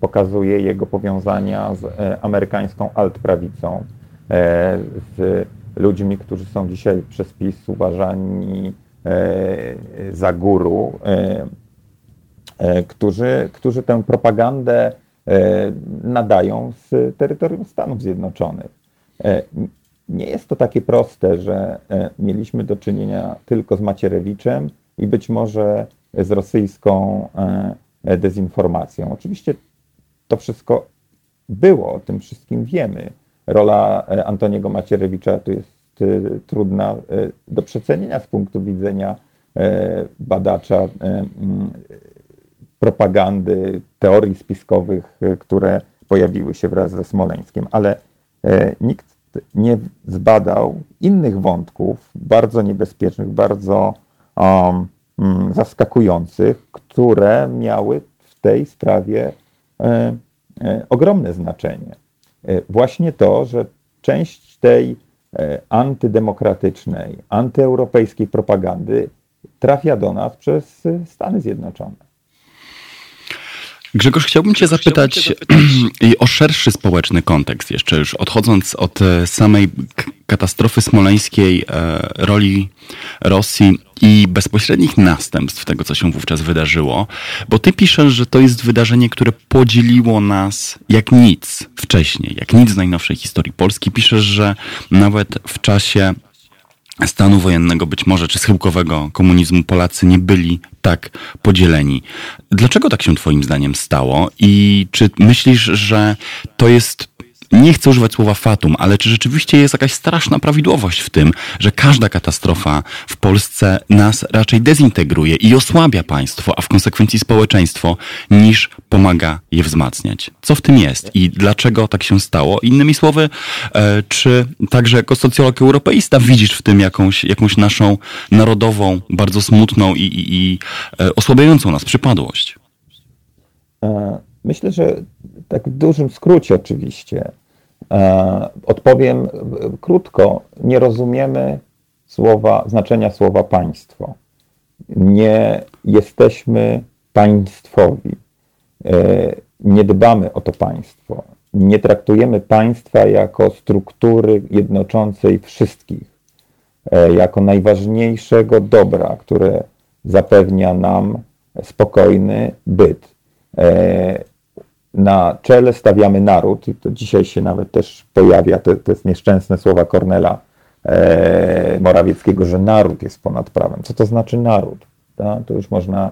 Pokazuje jego powiązania z amerykańską altprawicą, z ludźmi, którzy są dzisiaj przez PiS uważani za guru, którzy, którzy tę propagandę nadają z terytorium Stanów Zjednoczonych nie jest to takie proste, że e, mieliśmy do czynienia tylko z Macierewiczem i być może z rosyjską e, dezinformacją. Oczywiście to wszystko było, o tym wszystkim wiemy. Rola e, Antoniego Macierewicza tu jest trudna do przecenienia z punktu widzenia badacza propagandy, teorii spiskowych, które pojawiły się wraz ze Smoleńskiem, ale nikt nie zbadał innych wątków, bardzo niebezpiecznych, bardzo um, zaskakujących, które miały w tej sprawie e, e, ogromne znaczenie. E, właśnie to, że część tej antydemokratycznej, antyeuropejskiej propagandy trafia do nas przez Stany Zjednoczone. Grzegorz, chciałbym Cię zapytać o szerszy społeczny kontekst, jeszcze już odchodząc od e, samej katastrofy smoleńskiej, e, roli Rosji i bezpośrednich następstw tego, co się wówczas wydarzyło, bo Ty piszesz, że to jest wydarzenie, które podzieliło nas jak nic wcześniej, jak nic z najnowszej historii Polski. Piszesz, że nawet w czasie stanu wojennego być może, czy schyłkowego komunizmu Polacy nie byli tak podzieleni. Dlaczego tak się Twoim zdaniem stało? I czy myślisz, że to jest nie chcę używać słowa fatum, ale czy rzeczywiście jest jakaś straszna prawidłowość w tym, że każda katastrofa w Polsce nas raczej dezintegruje i osłabia państwo, a w konsekwencji społeczeństwo, niż pomaga je wzmacniać? Co w tym jest i dlaczego tak się stało? Innymi słowy, e, czy także jako socjolog europeista widzisz w tym jakąś, jakąś naszą narodową, bardzo smutną i, i, i e, osłabiającą nas przypadłość? Myślę, że tak w dużym skrócie oczywiście odpowiem krótko. Nie rozumiemy słowa, znaczenia słowa państwo. Nie jesteśmy państwowi. Nie dbamy o to państwo. Nie traktujemy państwa jako struktury jednoczącej wszystkich, jako najważniejszego dobra, które zapewnia nam spokojny byt. E, na czele stawiamy naród, i to dzisiaj się nawet też pojawia, to, to jest nieszczęsne słowa Kornela e, Morawieckiego, że naród jest ponad prawem. Co to znaczy naród? To już można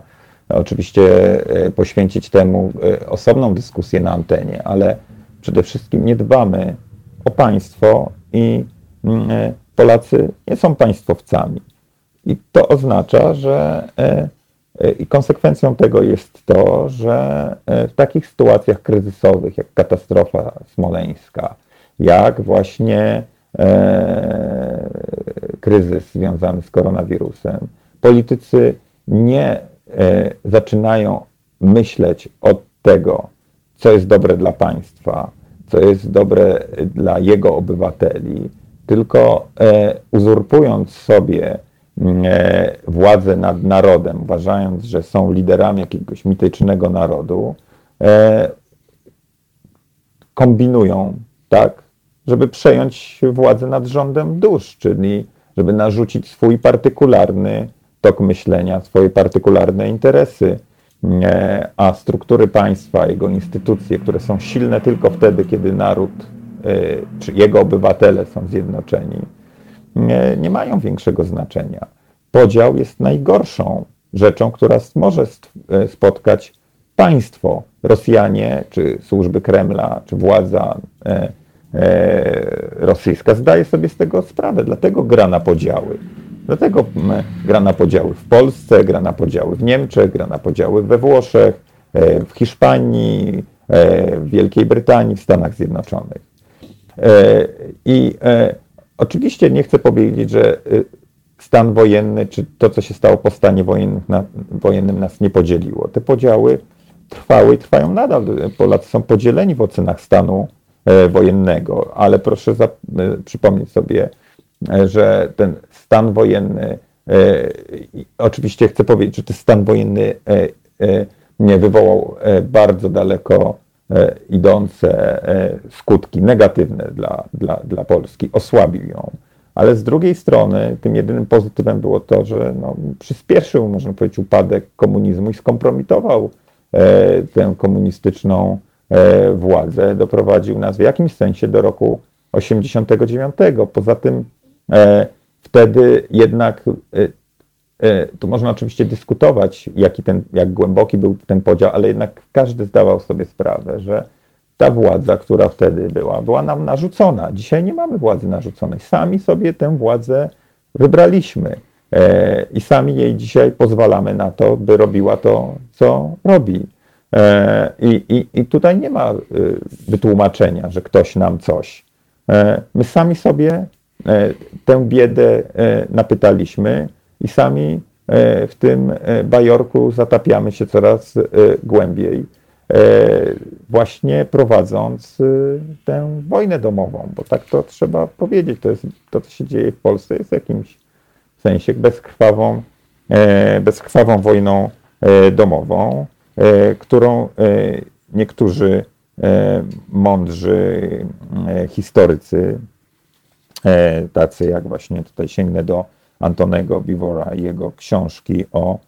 oczywiście e, poświęcić temu osobną dyskusję na antenie, ale przede wszystkim nie dbamy o państwo i mm, Polacy nie są państwowcami. I to oznacza, że i konsekwencją tego jest to, że e, w takich sytuacjach kryzysowych, jak katastrofa smoleńska, jak właśnie e, kryzys związany z koronawirusem, politycy nie e, zaczynają myśleć od tego, co jest dobre dla państwa, co jest dobre dla jego obywateli, tylko e, uzurpując sobie E, władzę nad narodem, uważając, że są liderami jakiegoś mitycznego narodu, e, kombinują tak, żeby przejąć władzę nad rządem dusz, czyli żeby narzucić swój partykularny tok myślenia, swoje partykularne interesy, e, a struktury państwa, jego instytucje, które są silne tylko wtedy, kiedy naród czy jego obywatele są zjednoczeni, nie, nie mają większego znaczenia. Podział jest najgorszą rzeczą, która może e, spotkać państwo. Rosjanie, czy służby Kremla, czy władza e, e, rosyjska zdaje sobie z tego sprawę, dlatego gra na podziały. Dlatego gra na podziały w Polsce, gra na podziały w Niemczech, gra na podziały we Włoszech, w Hiszpanii, w Wielkiej Brytanii, w Stanach Zjednoczonych. I Oczywiście nie chcę powiedzieć, że y, stan wojenny, czy to, co się stało po stanie wojennym, na, wojennym nas nie podzieliło. Te podziały trwały i trwają nadal. Polacy są podzieleni w ocenach stanu e, wojennego, ale proszę za, e, przypomnieć sobie, e, że ten stan wojenny, oczywiście chcę powiedzieć, że ten stan wojenny nie wywołał bardzo daleko idące e, skutki negatywne dla, dla, dla Polski, osłabił ją. Ale z drugiej strony tym jedynym pozytywem było to, że no, przyspieszył, można powiedzieć, upadek komunizmu i skompromitował e, tę komunistyczną e, władzę, doprowadził nas w jakimś sensie do roku 89. Poza tym e, wtedy jednak e, E, tu można oczywiście dyskutować, jaki ten, jak głęboki był ten podział, ale jednak każdy zdawał sobie sprawę, że ta władza, która wtedy była, była nam narzucona. Dzisiaj nie mamy władzy narzuconej. Sami sobie tę władzę wybraliśmy e, i sami jej dzisiaj pozwalamy na to, by robiła to, co robi. E, I, i, I tutaj nie ma wytłumaczenia, że ktoś nam coś. My sami sobie tę biedę napytaliśmy i sami e, w tym e, bajorku zatapiamy się coraz e, głębiej, właśnie prowadząc tę wojnę domową, bo tak to trzeba powiedzieć, to jest to, co się dzieje w Polsce, jest w jakimś sensie bezkrwawą, bezkrwawą wojną domową, którą niektórzy mądrzy historycy, tacy jak właśnie tutaj sięgnę do Antonego Bivora i jego książki o,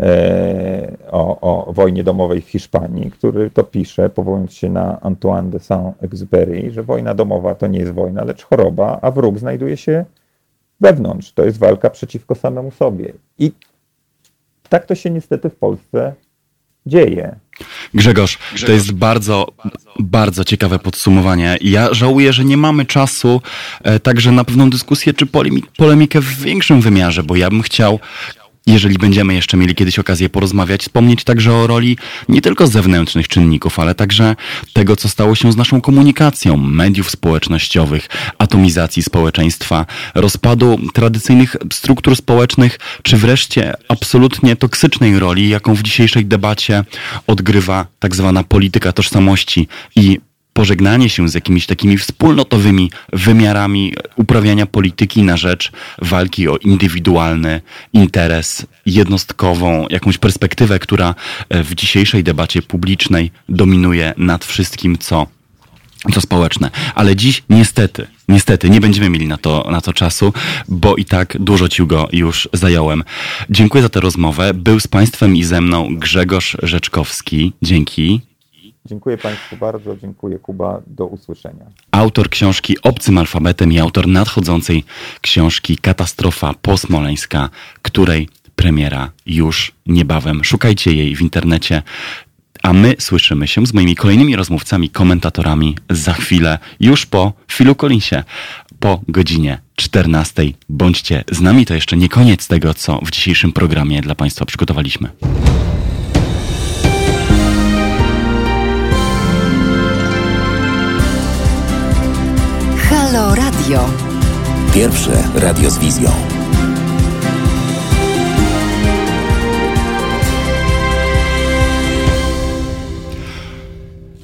e, o, o wojnie domowej w Hiszpanii, który to pisze, powołując się na Antoine de Saint-Exupéry, że wojna domowa to nie jest wojna, lecz choroba, a wróg znajduje się wewnątrz. To jest walka przeciwko samemu sobie. I tak to się niestety w Polsce dzieje. Grzegorz, to jest bardzo, bardzo ciekawe podsumowanie. Ja żałuję, że nie mamy czasu e, także na pewną dyskusję czy polemikę w większym wymiarze, bo ja bym chciał jeżeli będziemy jeszcze mieli kiedyś okazję porozmawiać, wspomnieć także o roli nie tylko zewnętrznych czynników, ale także tego, co stało się z naszą komunikacją, mediów społecznościowych, atomizacji społeczeństwa, rozpadu tradycyjnych struktur społecznych, czy wreszcie absolutnie toksycznej roli, jaką w dzisiejszej debacie odgrywa tak zwana polityka tożsamości i pożegnanie się z jakimiś takimi wspólnotowymi wymiarami uprawiania polityki na rzecz walki o indywidualny interes, jednostkową, jakąś perspektywę, która e, w dzisiejszej debacie publicznej dominuje nad wszystkim, co co społeczne. Ale dziś niestety, niestety nie będziemy mieli na to, na to czasu, bo i tak dużo ci go już zająłem. Dziękuję za tę rozmowę. Był z Państwem i ze mną Grzegorz Rzeczkowski. Dzięki. Dziękuję Państwu bardzo, dziękuję Kuba, do usłyszenia. Autor książki Obcym Alfabetem i autor nadchodzącej książki Katastrofa posmoleńska, której premiera już niebawem. Szukajcie jej w internecie. A my słyszymy się z moimi kolejnymi rozmówcami, komentatorami za chwilę, już po Filu Collinsie, po godzinie 14. Bądźcie z nami, to jeszcze nie koniec tego, co w dzisiejszym programie dla Państwa przygotowaliśmy. Radio. Pierwsze radio z wizją.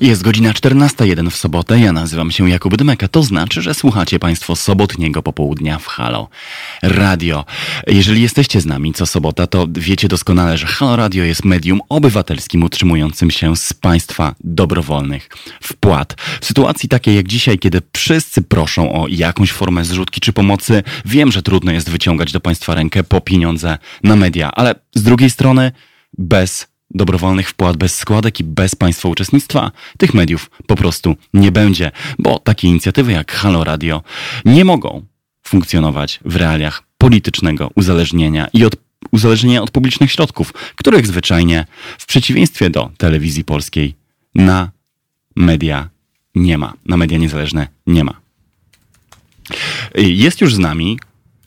Jest godzina 14.01 w sobotę. Ja nazywam się Jakub Dymek, a to znaczy, że słuchacie Państwo sobotniego popołudnia w Halo Radio. Jeżeli jesteście z nami co sobota, to wiecie doskonale, że Halo Radio jest medium obywatelskim utrzymującym się z Państwa dobrowolnych wpłat. W sytuacji takiej jak dzisiaj, kiedy wszyscy proszą o jakąś formę zrzutki czy pomocy, wiem, że trudno jest wyciągać do Państwa rękę po pieniądze na media, ale z drugiej strony bez dobrowolnych wpłat bez składek i bez państwa uczestnictwa tych mediów po prostu nie będzie, bo takie inicjatywy jak Halo Radio nie mogą funkcjonować w realiach politycznego uzależnienia i od uzależnienia od publicznych środków, których zwyczajnie w przeciwieństwie do telewizji polskiej na media nie ma, na media niezależne nie ma. Jest już z nami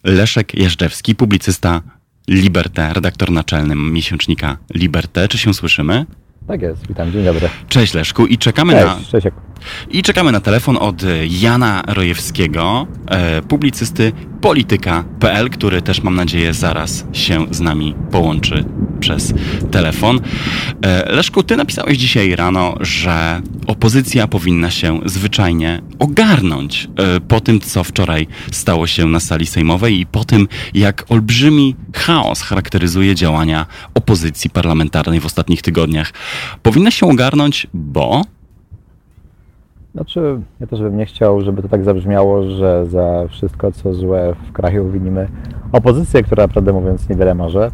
Leszek Jeżdżewski, publicysta Liberté, redaktor naczelny miesięcznika Liberté. Czy się słyszymy? Tak jest, witam, dzień dobry. Cześć Leszku i czekamy Cześć, na cześć. i czekamy na telefon od Jana Rojewskiego, e, publicysty polityka.pl, który też mam nadzieję zaraz się z nami połączy przez telefon. E, Leszku, ty napisałeś dzisiaj rano, że opozycja powinna się zwyczajnie ogarnąć e, po tym, co wczoraj stało się na sali sejmowej i po tym, jak olbrzymi chaos charakteryzuje działania opozycji parlamentarnej w ostatnich tygodniach. Powinna się ogarnąć, bo Znaczy, ja też bym nie chciał, żeby to tak zabrzmiało, że za wszystko, co złe w kraju winimy opozycję, która, prawdę mówiąc, niewiele może.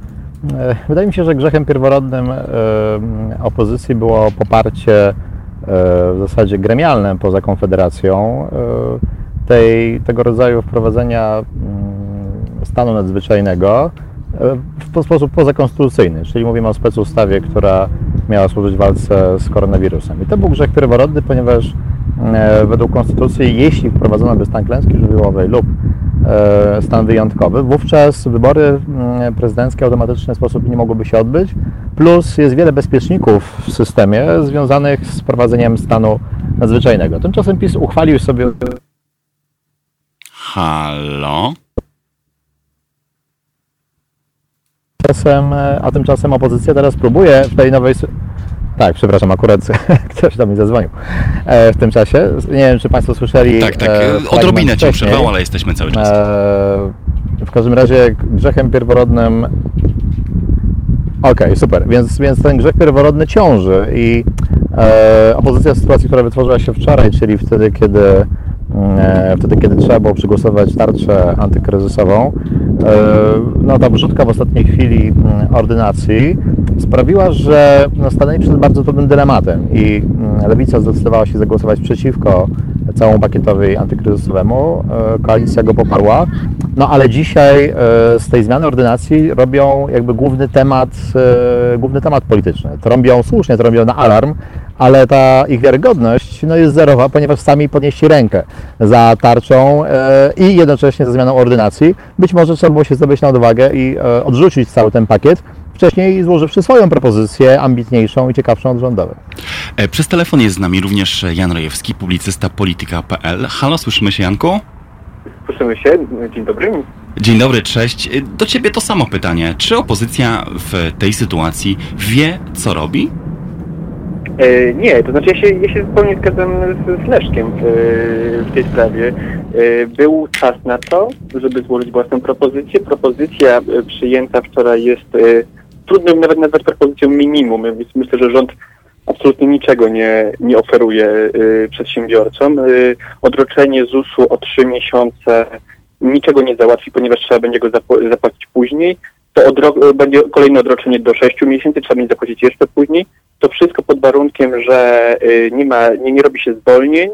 E, Wydaje mi się, że grzechem pierworodnym e, opozycji było poparcie e, w zasadzie gremialne poza Konfederacją tej, tego rodzaju wprowadzenia mm, stanu nadzwyczajnego w sposób pozakonstytucyjny, czyli mówimy o specustawie, która miała służyć walce z koronawirusem. I to był grzech pierworodny, ponieważ według konstytucji, jeśli wprowadzono by stan klęski żywiołowej lub e, stan wyjątkowy, wówczas wybory prezydenckie automatyczny w ten sposób nie mogłyby się odbyć. Plus jest wiele bezpieczników w systemie związanych z wprowadzeniem stanu nadzwyczajnego. Tymczasem PiS uchwalił sobie halo? E, a tymczasem opozycja teraz próbuje w tej nowej. Tak, przepraszam, akurat ktoś do mnie zadzwonił e, w tym czasie. Nie wiem, czy Państwo słyszeli. Tak, tak, e, e, odrobinę cię przerwał, ale jesteśmy cały czas. E, w każdym razie grzechem pierworodnym. Okej, super. Więc, więc ten grzech pierworodny ciąży i opozycja sytuacji, która wytworzyła się wczoraj, czyli wtedy, kiedy wtedy, kiedy trzeba było przegłosować tarczę antykryzysową, e, no ta wrzutka w ostatniej chwili mm, ordynacji sprawiła, że stanęli przed bardzo trudnym dylematem i mm, Lewica zdecydowała się zagłosować przeciwko całemu pakietowi antykryzysowemu. Koalicja go poparła. No ale dzisiaj z tej zmiany ordynacji robią jakby główny temat, główny temat polityczny. Trąbią słusznie, trąbią na alarm, ale ta ich wiarygodność no, jest zerowa, ponieważ sami podnieśli rękę za tarczą e, i jednocześnie za zmianą ordynacji. Być może trzeba było się zdobyć na odwagę i e, odrzucić cały ten pakiet, wcześniej złożywszy swoją propozycję ambitniejszą i ciekawszą od rządowej. E, przez telefon jest z nami również Jan Rojewski, publicysta polityka.pl. Halo, słyszymy się Janku? Słyszymy się. Dzień dobry. Dzień dobry, cześć. Do Ciebie to samo pytanie. Czy opozycja w tej sytuacji wie, co robi? E, nie, to znaczy ja się, ja się zupełnie zgadzam z, z Leszkiem w, w tej sprawie. E, był czas na to, żeby złożyć własną propozycję. Propozycja e, przyjęta wczoraj jest e, trudno nawet nazwać propozycją minimum, więc myślę, że rząd absolutnie niczego nie, nie oferuje e, przedsiębiorcom. E, odroczenie ZUS-u o trzy miesiące niczego nie załatwi, ponieważ trzeba będzie go zapłacić później. To będzie kolejne odroczenie do sześciu miesięcy, trzeba będzie zapłacić jeszcze później to wszystko pod warunkiem, że y, nie ma, nie, nie robi się zwolnień.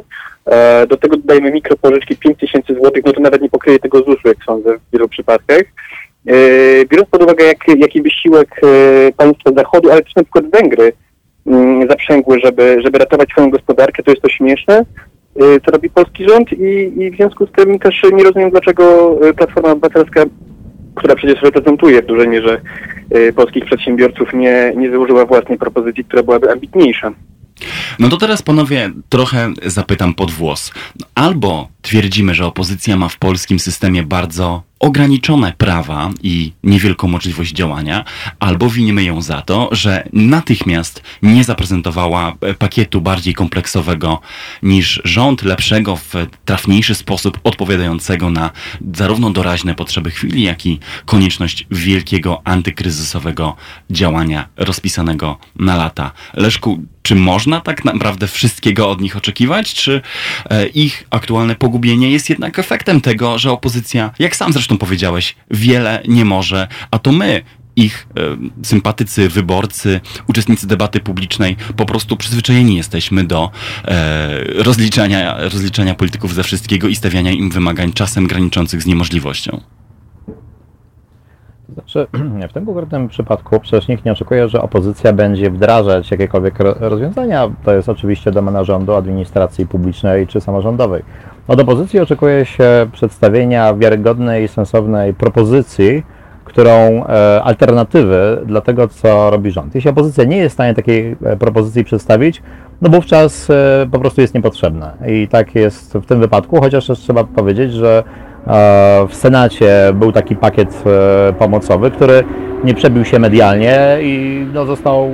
E, do tego dodajemy mikropożyczki 5 tysięcy złotych, no to nawet nie pokryje tego ZUS-u, jak sądzę, w wielu przypadkach. E, biorąc pod uwagę, jak, jaki wysiłek e, państwa zachodu, ale też na przykład Węgry mm, zaprzęgły, żeby, żeby ratować swoją gospodarkę, to jest to śmieszne, co robi polski rząd i, i w związku z tym też nie rozumiem, dlaczego Platforma Obywatelska która przecież reprezentuje w dużej mierze y, polskich przedsiębiorców, nie, nie złożyła własnej propozycji, która byłaby ambitniejsza. No to teraz panowie trochę zapytam pod włos. Albo twierdzimy, że opozycja ma w polskim systemie bardzo ograniczone prawa i niewielką możliwość działania, albo winimy ją za to, że natychmiast nie zaprezentowała e, pakietu bardziej kompleksowego niż rząd, lepszego w trafniejszy sposób, odpowiadającego na zarówno doraźne potrzeby chwili, jak i konieczność wielkiego antykryzysowego działania rozpisanego na lata. Leszku, czy można tak naprawdę wszystkiego od nich oczekiwać, czy e, ich aktualne pogubienie jest jednak efektem tego, że opozycja, jak sam zresztą powiedziałeś, wiele nie może, a to my, ich e, sympatycy, wyborcy, uczestnicy debaty publicznej, po prostu przyzwyczajeni jesteśmy do e, rozliczania, rozliczania polityków ze wszystkiego i stawiania im wymagań czasem graniczących z niemożliwością. Znaczy, w tym konkretnym przypadku przecież nikt nie oczekuje, że opozycja będzie wdrażać jakiekolwiek rozwiązania. To jest oczywiście domena rządu, administracji publicznej czy samorządowej. Od opozycji oczekuje się przedstawienia wiarygodnej i sensownej propozycji, którą e, alternatywy dla tego, co robi rząd. Jeśli opozycja nie jest w stanie takiej e, propozycji przedstawić, no wówczas e, po prostu jest niepotrzebna. I tak jest w tym wypadku, chociaż też trzeba powiedzieć, że w Senacie był taki pakiet pomocowy, który nie przebił się medialnie i no, został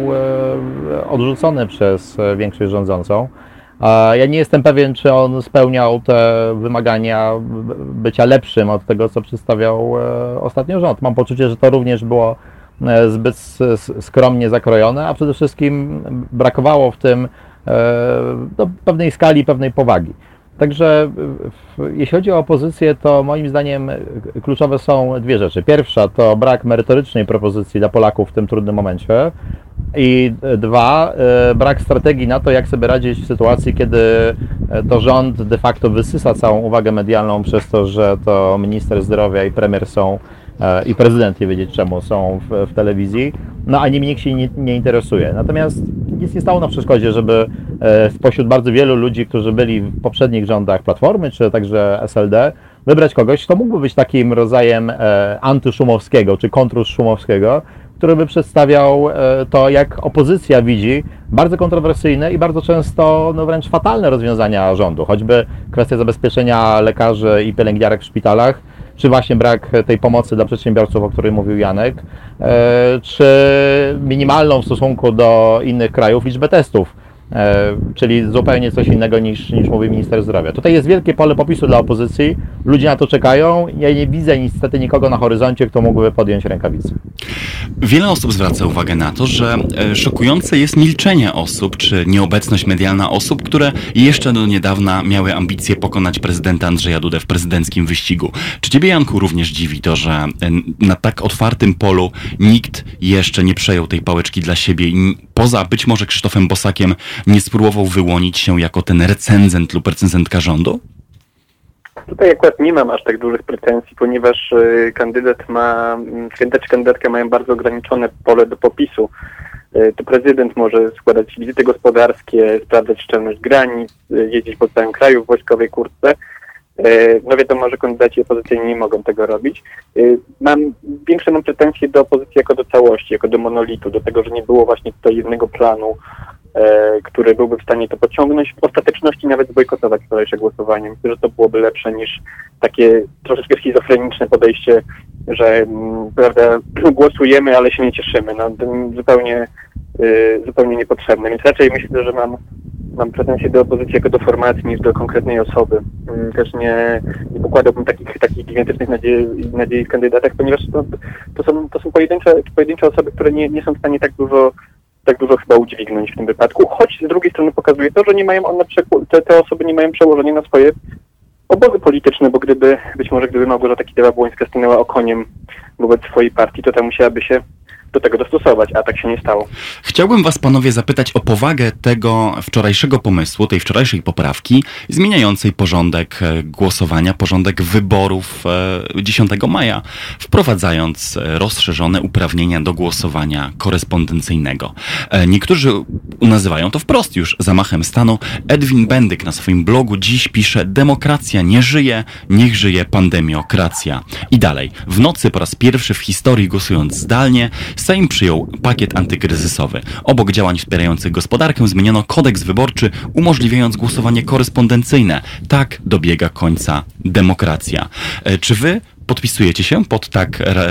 odrzucony przez większość rządzącą. Ja nie jestem pewien, czy on spełniał te wymagania bycia lepszym od tego, co przedstawiał ostatnio rząd. Mam poczucie, że to również było zbyt skromnie zakrojone, a przede wszystkim brakowało w tym no, pewnej skali, pewnej powagi. Także jeśli chodzi o opozycję, to moim zdaniem kluczowe są dwie rzeczy. Pierwsza to brak merytorycznej propozycji dla Polaków w tym trudnym momencie. I dwa, e, brak strategii na to, jak sobie radzić w sytuacji, kiedy to rząd de facto wysysa całą uwagę medialną przez to, że to minister zdrowia i premier są E, i prezydent nie wiedzieć czemu są w, w telewizji, no a nimi nikt się nie, nie, interesuje. Natomiast nic nie stało na przeszkodzie, żeby e, spośród bardzo wielu ludzi, którzy byli w poprzednich rządach Platformy, czy także SLD, wybrać kogoś, kto mógłby być takim rodzajem e, antyszumowskiego, czy kontruszumowskiego, który by przedstawiał to, jak opozycja widzi bardzo kontrowersyjne i bardzo często no wręcz fatalne rozwiązania rządu, choćby kwestia zabezpieczenia lekarzy i pielęgniarek w szpitalach, czy właśnie brak tej pomocy dla przedsiębiorców, o której mówił Janek, e, czy minimalną w stosunku do innych krajów liczbę testów czyli zupełnie coś innego niż, niż mówi minister zdrowia. Tutaj jest wielkie pole popisu dla opozycji, ludzie na to czekają. Ja nie widzę niestety nikogo na horyzoncie, kto mógłby podjąć rękawice. Wiele osób zwraca uwagę na to, że e, szokujące jest milczenie osób, czy nieobecność medialna osób, które jeszcze do niedawna miały ambicje pokonać prezydenta Andrzeja Dudę w prezydenckim wyścigu. Czy ciebie, Janku, również dziwi to, że e, na tak otwartym polu nikt jeszcze nie przejął tej pałeczki dla siebie i poza być może Krzysztofem Bosakiem nie spróbował wyłonić się jako ten recenzent lub recenzentka rządu? Tutaj akurat nie mam aż tak dużych pretensji, ponieważ y, kandydat ma, mm, kandydat czy kandydatka mają bardzo ograniczone pole do popisu. Y, To prezydent może składać wizyty gospodarskie, sprawdzać szczelność granic, y, jeździć po całym kraju w wojskowej kurtce. Y, No wiadomo, że kandydaci opozycyjni nie mogą tego robić. Y, Mam większe mam pretensje do opozycji jako do całości, jako do monolitu, do tego, że nie było właśnie tutaj jednego planu, e, który byłby w stanie to pociągnąć, w ostateczności nawet zbojkotować wczorajsze głosowanie. Myślę, że to byłoby lepsze niż takie troszeczkę schizofreniczne podejście, że mm, prawda, głosujemy, ale się nie cieszymy. No, zupełnie, zupełnie niepotrzebne. Więc raczej myślę, że mam, mam pretensje do opozycji jako do formacji niż do konkretnej osoby. Mm, Też nie, nie pokładałbym takich, takich gigantycznych nadziei, nadziei w kandydatach, ponieważ to, to, są, to są pojedyncze, pojedyncze osoby, które nie, nie są w stanie tak dużo tak dużo chyba udźwignąć w tym wypadku, choć z drugiej strony pokazuje to, że nie mają one te, te osoby nie mają przełożenia na swoje obozy polityczne, bo gdyby, być może gdyby Małgorzata Kidawa-Błońska stanęła okoniem wobec swojej partii, to ta musiałaby się do tego dostosować, a tak się nie stało. Chciałbym was panowie zapytać o powagę tego wczorajszego pomysłu, tej wczorajszej poprawki zmieniającej porządek e, głosowania, porządek wyborów e, 10 maja, wprowadzając e, rozszerzone uprawnienia do głosowania korespondencyjnego. E, Niektórzy nazywają to wprost już zamachem stanu. Edwin Bendyk na swoim blogu dziś pisze demokracja nie żyje, niech żyje pandemiokracja. I dalej. W nocy po raz pierwszy w historii głosując zdalnie, Sejm przyjął pakiet antykryzysowy. Obok działań wspierających gospodarkę zmieniono kodeks wyborczy, umożliwiając głosowanie korespondencyjne. Tak dobiega końca demokracja. E, Czy wy podpisujecie się pod tak ra-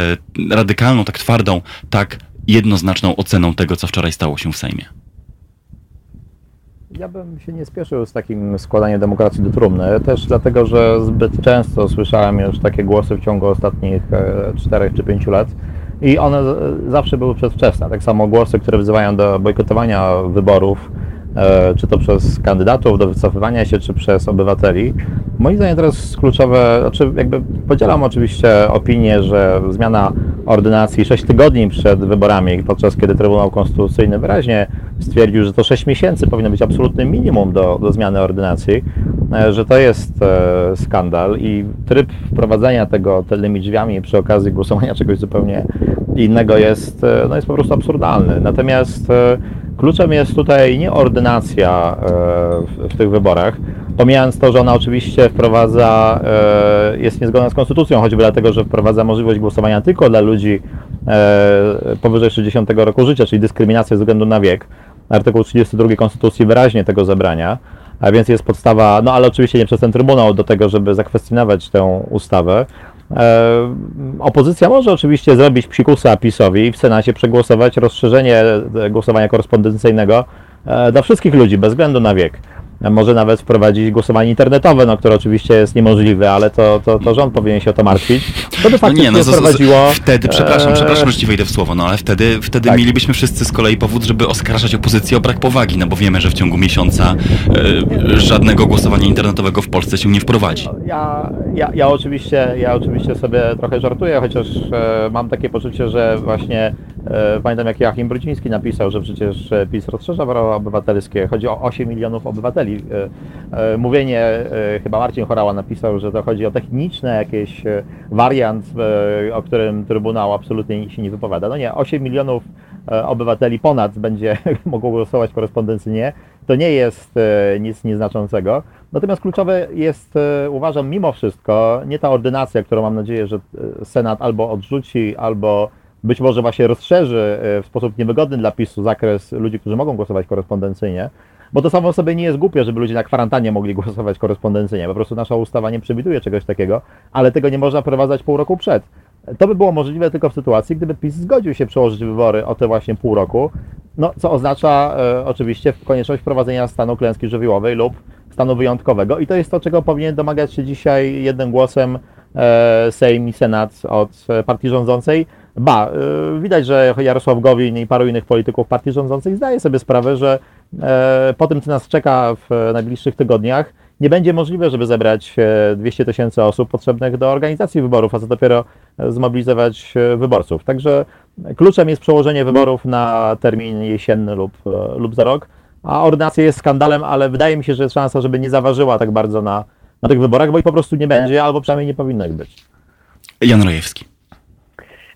radykalną, tak twardą, tak jednoznaczną oceną tego, co wczoraj stało się w Sejmie? Ja bym się nie spieszył z takim składaniem demokracji do trumny, też dlatego, że zbyt często słyszałem już takie głosy w ciągu ostatnich 4 czy 5 lat i one zawsze były przedwczesne. Tak samo głosy, które wzywają do bojkotowania wyborów, czy to przez kandydatów, do wycofywania się, czy przez obywateli. Moim zdaniem teraz kluczowe, znaczy jakby podzielam oczywiście opinię, że zmiana ordynacji 6 tygodni przed wyborami, podczas kiedy Trybunał Konstytucyjny wyraźnie stwierdził, że to 6 miesięcy powinno być absolutnym minimum do, do zmiany ordynacji, e, że to jest e, skandal i tryb wprowadzenia tego tylnymi drzwiami przy okazji głosowania czegoś zupełnie innego jest, e, no jest po prostu absurdalny. Natomiast e, kluczem jest tutaj nie ordynacja e, w, w tych wyborach, pomijając to, że ona oczywiście wprowadza, e, jest niezgodna z konstytucją, choćby dlatego, że wprowadza możliwość głosowania tylko dla ludzi e, powyżej 60 roku życia, czyli dyskryminacja ze względu na wiek. Artykuł 32 Konstytucji wyraźnie tego zabrania, a więc jest podstawa, no ale oczywiście nie przez ten Trybunał do tego, żeby zakwestionować tę ustawę. E, opozycja może oczywiście zrobić psikusa PiSowi i w Senacie przegłosować rozszerzenie e, głosowania korespondencyjnego e, dla wszystkich ludzi, bez względu na wiek. Może nawet wprowadzić głosowanie internetowe, no, które oczywiście jest niemożliwe, ale to, to, to rząd powinien się o to martwić. To by No faktycznie nie, no z- z- wprowadziło... wtedy, przepraszam, e, przepraszam, że ci wejdę w słowo, no ale wtedy, wtedy Tak. mielibyśmy wszyscy z kolei powód, żeby oskarżać opozycję o brak powagi, no bo wiemy, że w ciągu miesiąca e, żadnego głosowania internetowego w Polsce się nie wprowadzi. Ja, ja, ja, oczywiście, ja oczywiście sobie trochę żartuję, chociaż e, mam takie poczucie, że właśnie e, pamiętam jak Joachim Brudziński napisał, że przecież e, PiS rozszerza prawa obywatelskie. Chodzi o 8 milionów obywateli. E, e, mówienie, e, chyba Marcin Chorała napisał, że to chodzi o techniczne jakieś wariant, o którym Trybunał absolutnie się nie wypowiada. No nie, 8 milionów obywateli ponad będzie mogło głosować korespondencyjnie. To nie jest nic nieznaczącego. Natomiast kluczowe jest, uważam, mimo wszystko, nie ta ordynacja, którą mam nadzieję, że Senat albo odrzuci, albo być może właśnie rozszerzy w sposób niewygodny dla PiSu zakres ludzi, którzy mogą głosować korespondencyjnie, bo to samo sobie nie jest głupie, żeby ludzie na kwarantannie mogli głosować korespondencyjnie. Po prostu nasza ustawa nie przewiduje czegoś takiego, ale tego nie można prowadzać pół roku przed. To by było możliwe tylko w sytuacji, gdyby PiS zgodził się przełożyć wybory o te właśnie pół roku, no, co oznacza e, oczywiście konieczność wprowadzenia stanu klęski żywiołowej lub stanu wyjątkowego. I to jest to, czego powinien domagać się dzisiaj jednym głosem e, Sejm i Senat od e, partii rządzącej. Ba, e, widać, że Jarosław Gowin i paru innych polityków partii rządzącej zdaje sobie sprawę, że po tym, co nas czeka w najbliższych tygodniach, nie będzie możliwe, żeby zebrać 200 tysięcy osób potrzebnych do organizacji wyborów, a co dopiero zmobilizować wyborców. Także kluczem jest przełożenie wyborów na termin jesienny lub, lub za rok, a ordynacja jest skandalem, ale wydaje mi się, że jest szansa, żeby nie zaważyła tak bardzo na, na tych wyborach, bo ich po prostu nie będzie, albo przynajmniej nie powinno ich być. Jan Rojewski.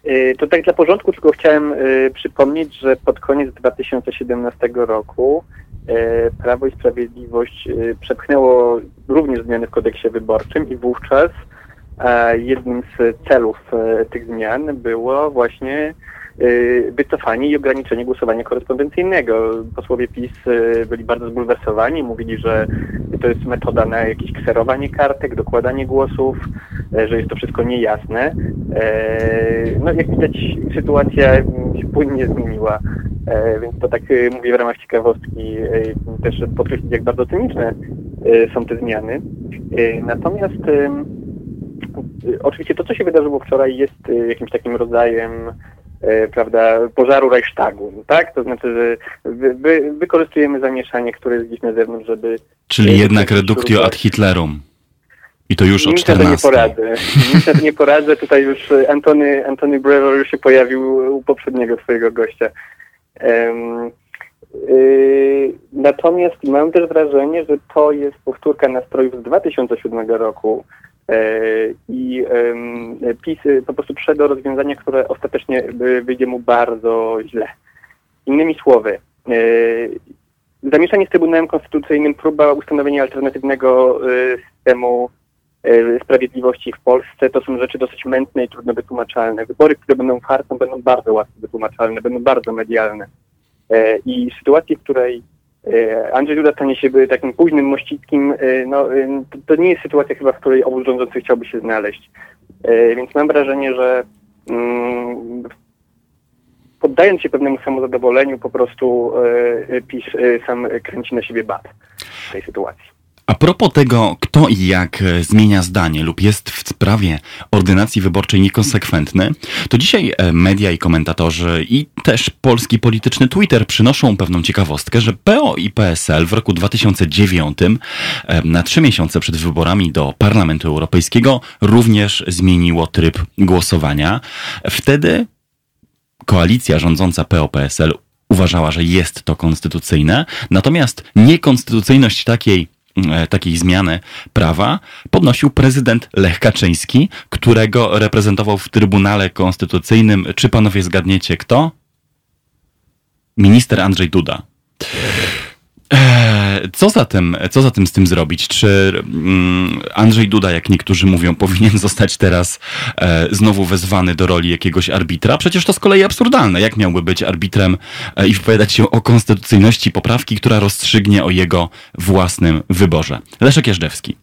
Y, to tak dla porządku tylko chciałem y, przypomnieć, że pod koniec 2017 roku y, Prawo i Sprawiedliwość przepchnęło również zmiany w kodeksie wyborczym i wówczas jednym z celów tych zmian było właśnie wycofanie i ograniczenie głosowania korespondencyjnego. Posłowie PiS y, byli bardzo zbulwersowani, mówili, że to jest metoda na jakieś kserowanie kartek, dokładanie głosów, y, że jest to wszystko niejasne. No jak widać sytuacja się płynnie zmieniła, więc to tak mówię w ramach ciekawostki, też podkreślić jak bardzo cyniczne są te zmiany. Natomiast oczywiście to, co się wydarzyło wczoraj jest jakimś takim rodzajem prawda, pożaru Reichstagu, tak? To znaczy, że wy, wy, wykorzystujemy zamieszanie, które jest gdzieś na zewnątrz, żeby... Czyli jednak reductio ad Hitlerum. I to już o 14. Nic nie poradzę. Nic nie poradzę. Tutaj już Antony, Antony Brewer już się pojawił u poprzedniego swojego gościa. Um, yy, natomiast mam też wrażenie, że to jest powtórka nastrojów z 2007 roku, E, I PiS po prostu przyszedł do rozwiązania, które ostatecznie wyjdzie mu bardzo źle. Innymi słowy, e, zamieszanie z Trybunałem Konstytucyjnym, próba ustanowienia alternatywnego e, systemu sprawiedliwości w Polsce, to są rzeczy dosyć mętne i trudno wytłumaczalne. Wybory, które będą fartą, będą bardzo łatwo wytłumaczalne, będą bardzo medialne. I sytuacji, w której E, Andrzej Duda stanie się takim późnym mościckim, e, no, e, to, nie jest sytuacja chyba, w której obóz rządzący chciałby się znaleźć. Więc mam wrażenie, że mm, poddając się pewnemu samozadowoleniu, po prostu PiS sam kręci na siebie bat w tej sytuacji. A propos tego, kto i jak e, zmienia zdanie lub jest w sprawie ordynacji wyborczej niekonsekwentny, to dzisiaj e, media i komentatorzy i też polski polityczny Twitter przynoszą pewną ciekawostkę, że PO i PSL w roku 2009, e, na trzy miesiące przed wyborami do Parlamentu Europejskiego, również zmieniło tryb głosowania. Wtedy koalicja rządząca PO-PSL uważała, że jest to konstytucyjne, natomiast niekonstytucyjność takiej takiej zmiany prawa podnosił prezydent Lech Kaczyński, którego reprezentował w Trybunale Konstytucyjnym. Czy panowie zgadniecie kto? Minister Andrzej Duda. E, co zatem, co zatem z tym zrobić? Czy mm, Andrzej Duda, jak niektórzy mówią, powinien zostać teraz e, znowu wezwany do roli jakiegoś arbitra? Przecież to z kolei absurdalne. Jak miałby być arbitrem e, i wypowiadać się o konstytucyjności poprawki, która rozstrzygnie o jego własnym wyborze? Leszek Jeżdżewski.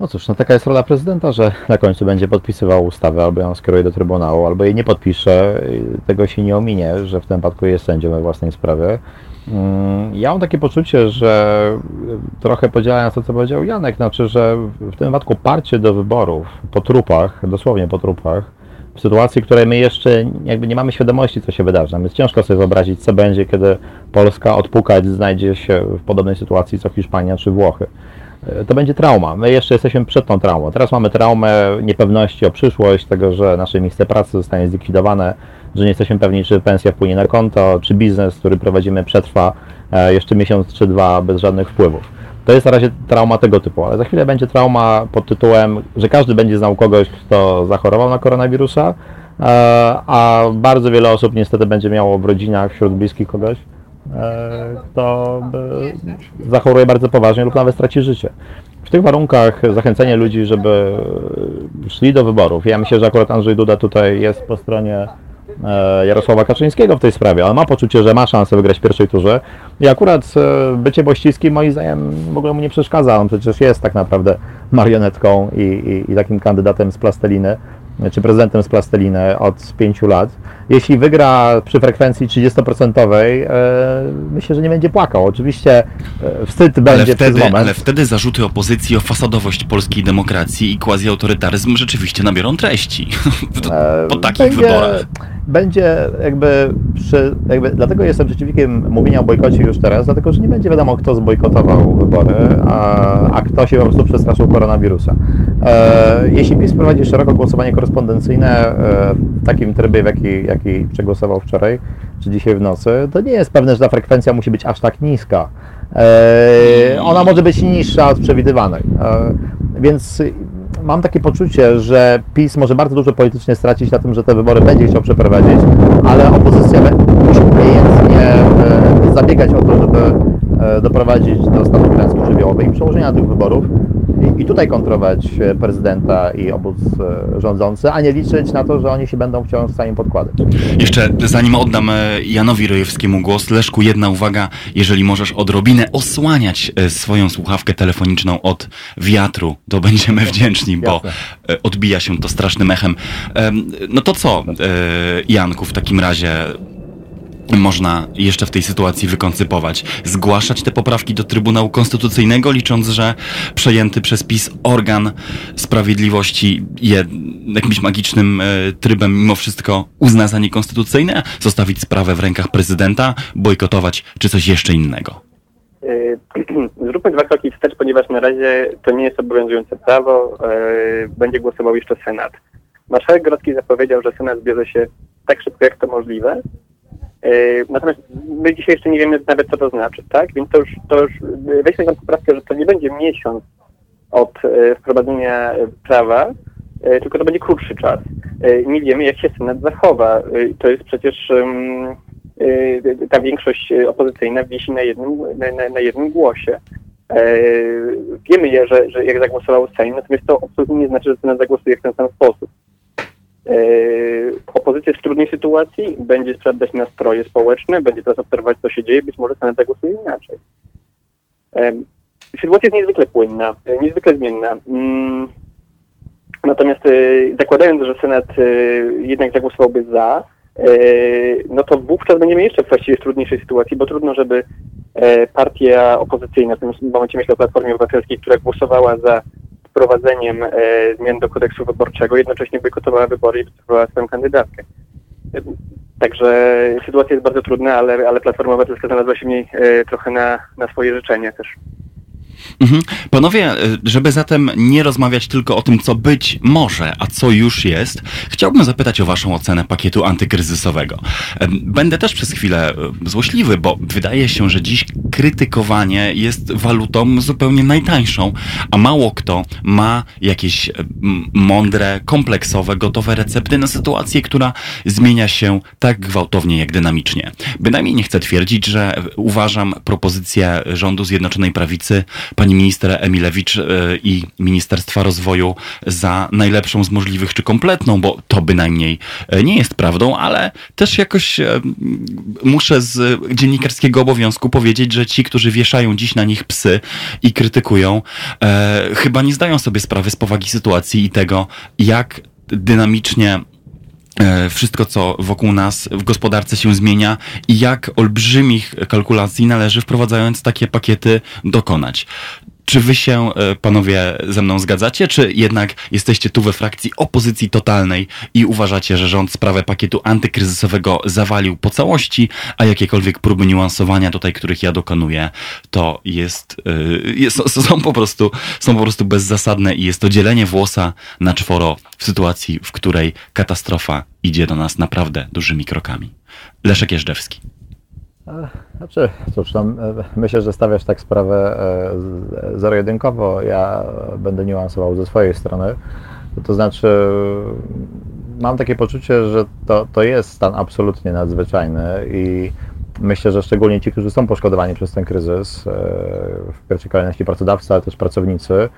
No cóż, no taka jest rola prezydenta, że na końcu będzie podpisywał ustawę, albo ją skieruje do Trybunału, albo jej nie podpisze. Tego się nie ominie, że w tym wypadku jest sędzią we własnej sprawie. Mm, ja mam takie poczucie, że trochę podzielając to, co powiedział Janek, znaczy, że w tym wypadku parcie do wyborów po trupach, dosłownie po trupach, w sytuacji, w której my jeszcze jakby nie mamy świadomości, co się wydarzy. Jest ciężko sobie wyobrazić, co będzie, kiedy Polska odpukać znajdzie się w podobnej sytuacji, co Hiszpania czy Włochy. To będzie trauma. My jeszcze jesteśmy przed tą traumą. Teraz mamy traumę niepewności o przyszłość, tego, że nasze miejsce pracy zostanie zlikwidowane, że nie jesteśmy pewni, czy pensja wpłynie na konto, czy biznes, który prowadzimy, przetrwa e, jeszcze miesiąc czy dwa bez żadnych wpływów. To jest na razie trauma tego typu, ale za chwilę będzie trauma pod tytułem, że każdy będzie znał kogoś, kto zachorował na koronawirusa, e, a bardzo wiele osób niestety będzie miało w rodzinach, wśród bliskich kogoś, e, kto zachoruje bardzo poważnie lub nawet straci życie. W tych warunkach zachęcenie ludzi, żeby szli do wyborów. Ja myślę, że akurat Andrzej Duda tutaj jest po stronie Jarosława Kaczyńskiego w tej sprawie. On ma poczucie, że ma szansę wygrać w pierwszej turze i akurat e, bycie bościskim moim zdaniem w ogóle mu nie przeszkadza. On przecież jest tak naprawdę marionetką i, i, i takim kandydatem z plasteliny. czy prezydentem z plasteliny od pięciu lat, jeśli wygra przy frekwencji 30%, e, myślę, że nie będzie płakał. Oczywiście e, wstyd będzie ale wtedy, przez moment. ale wtedy zarzuty opozycji o fasadowość polskiej demokracji i quasi-autorytaryzm rzeczywiście nabiorą treści E, po takich będzie, wyborach. Będzie jakby, przy, jakby, dlatego jestem przeciwnikiem mówienia o bojkocie już teraz, dlatego że nie będzie wiadomo, kto zbojkotował wybory, a, a kto się po prostu przestraszył koronawirusa. E, jeśli PiS prowadzi szeroko głosowanie korespondencyjne e, w takim trybie, w jaki, jaki przegłosował wczoraj, czy dzisiaj w nocy, to nie jest pewne, że ta frekwencja musi być aż tak niska. E, ona może być niższa od przewidywanej. E, więc mam takie poczucie, że PiS może bardzo dużo politycznie stracić na tym, że te wybory będzie chciał przeprowadzić, ale opozycja musi umiejętnie zabiegać o to, żeby doprowadzić do stanu klęski żywiołowej i przełożenia tych wyborów i, i tutaj kontrować e, prezydenta i obóz e, rządzący, a nie liczyć na to, że oni się będą wciąż w stanie podkładać. Jeszcze zanim oddam e, Janowi Rojewskiemu głos, Leszku, jedna uwaga, jeżeli możesz odrobinę osłaniać e, swoją słuchawkę telefoniczną od wiatru, to będziemy wdzięczni, bo Jasne. e, odbija się to strasznym echem. Em, No to co, e, Janku, w takim razie można jeszcze w tej sytuacji wykoncypować? Zgłaszać te poprawki do Trybunału Konstytucyjnego, licząc, że przejęty przez PiS organ sprawiedliwości je jakimś magicznym e, trybem mimo wszystko uzna za niekonstytucyjne? Zostawić sprawę w rękach prezydenta, bojkotować, czy coś jeszcze innego? Y, Zróbmy dwa kroki wstecz, ponieważ na razie to nie jest obowiązujące prawo. y, Będzie głosował jeszcze Senat. Marszałek Grodzki zapowiedział, że Senat zbierze się tak szybko, jak to możliwe. Y, Natomiast my dzisiaj jeszcze nie wiemy nawet, co to znaczy, tak? Więc to już, to już y, weźmy tą poprawkę, że to nie będzie miesiąc od y, wprowadzenia prawa, tylko to będzie krótszy czas. Nie wiemy, jak się Senat zachowa. To jest przecież ta większość opozycyjna wisi na jednym, na, na, jednym głosie. E, Wiemy, że, że jak zagłosował Sejm, natomiast to absolutnie nie znaczy, że Senat zagłosuje w ten sam sposób. E, Opozycja jest w trudnej sytuacji, będzie sprawdzać nastroje społeczne, będzie teraz obserwować, co się dzieje, być może Senat zagłosuje inaczej. E, Sytuacja jest niezwykle płynna, e, niezwykle zmienna. Mm, Natomiast zakładając, że Senat jednak zagłosowałby za, no to wówczas będziemy jeszcze właściwie w trudniejszej sytuacji, bo trudno, żeby partia opozycyjna, w tym momencie myślę o Platformie Obywatelskiej, która głosowała za wprowadzeniem e, zmian do kodeksu wyborczego, jednocześnie bojkotowała wybory i wycofywała swoją kandydatkę. Także sytuacja jest bardzo trudna, ale, ale Platforma Obywatelska znalazła się w niej e, trochę na, na swoje życzenie też. Mhm. Panowie, y, żeby zatem nie rozmawiać tylko o tym, co być może, a co już jest, chciałbym zapytać o Waszą ocenę pakietu antykryzysowego. Będę też przez chwilę y, złośliwy, bo wydaje się, że dziś krytykowanie jest walutą zupełnie najtańszą, a mało kto ma jakieś em, mądre, kompleksowe, gotowe recepty na sytuację, która zmienia się tak gwałtownie, jak dynamicznie. Bynajmniej nie chcę twierdzić, że uważam propozycję rządu Zjednoczonej Prawicy pani minister Emilewicz e, i Ministerstwa Rozwoju za najlepszą z możliwych, czy kompletną, bo to bynajmniej e, nie jest prawdą, ale też jakoś e, muszę z dziennikarskiego obowiązku powiedzieć, że ci, którzy wieszają dziś na nich psy i krytykują, chyba nie zdają sobie sprawy z powagi sytuacji i tego, jak dynamicznie wszystko, co wokół nas w gospodarce się zmienia i jak olbrzymich kalkulacji należy wprowadzając takie pakiety dokonać. Czy wy się, e, panowie, ze mną zgadzacie, czy jednak jesteście tu we frakcji opozycji totalnej i uważacie, że rząd sprawę pakietu antykryzysowego zawalił po całości, a jakiekolwiek próby niuansowania tutaj, których ja dokonuję, to jest, e, jest są, po prostu, są po prostu bezzasadne i jest to dzielenie włosa na czworo w sytuacji, w której katastrofa idzie do nas naprawdę dużymi krokami. Leszek Jeżdżewski. Znaczy, cóż, e, myślę, że stawiasz tak sprawę e, zero-jedynkowo. Ja będę niuansował ze swojej strony. To znaczy, mam takie poczucie, że to, to jest stan absolutnie nadzwyczajny i myślę, że szczególnie ci, którzy są poszkodowani przez ten kryzys, e, w pierwszej kolejności pracodawcy, ale też pracownicy,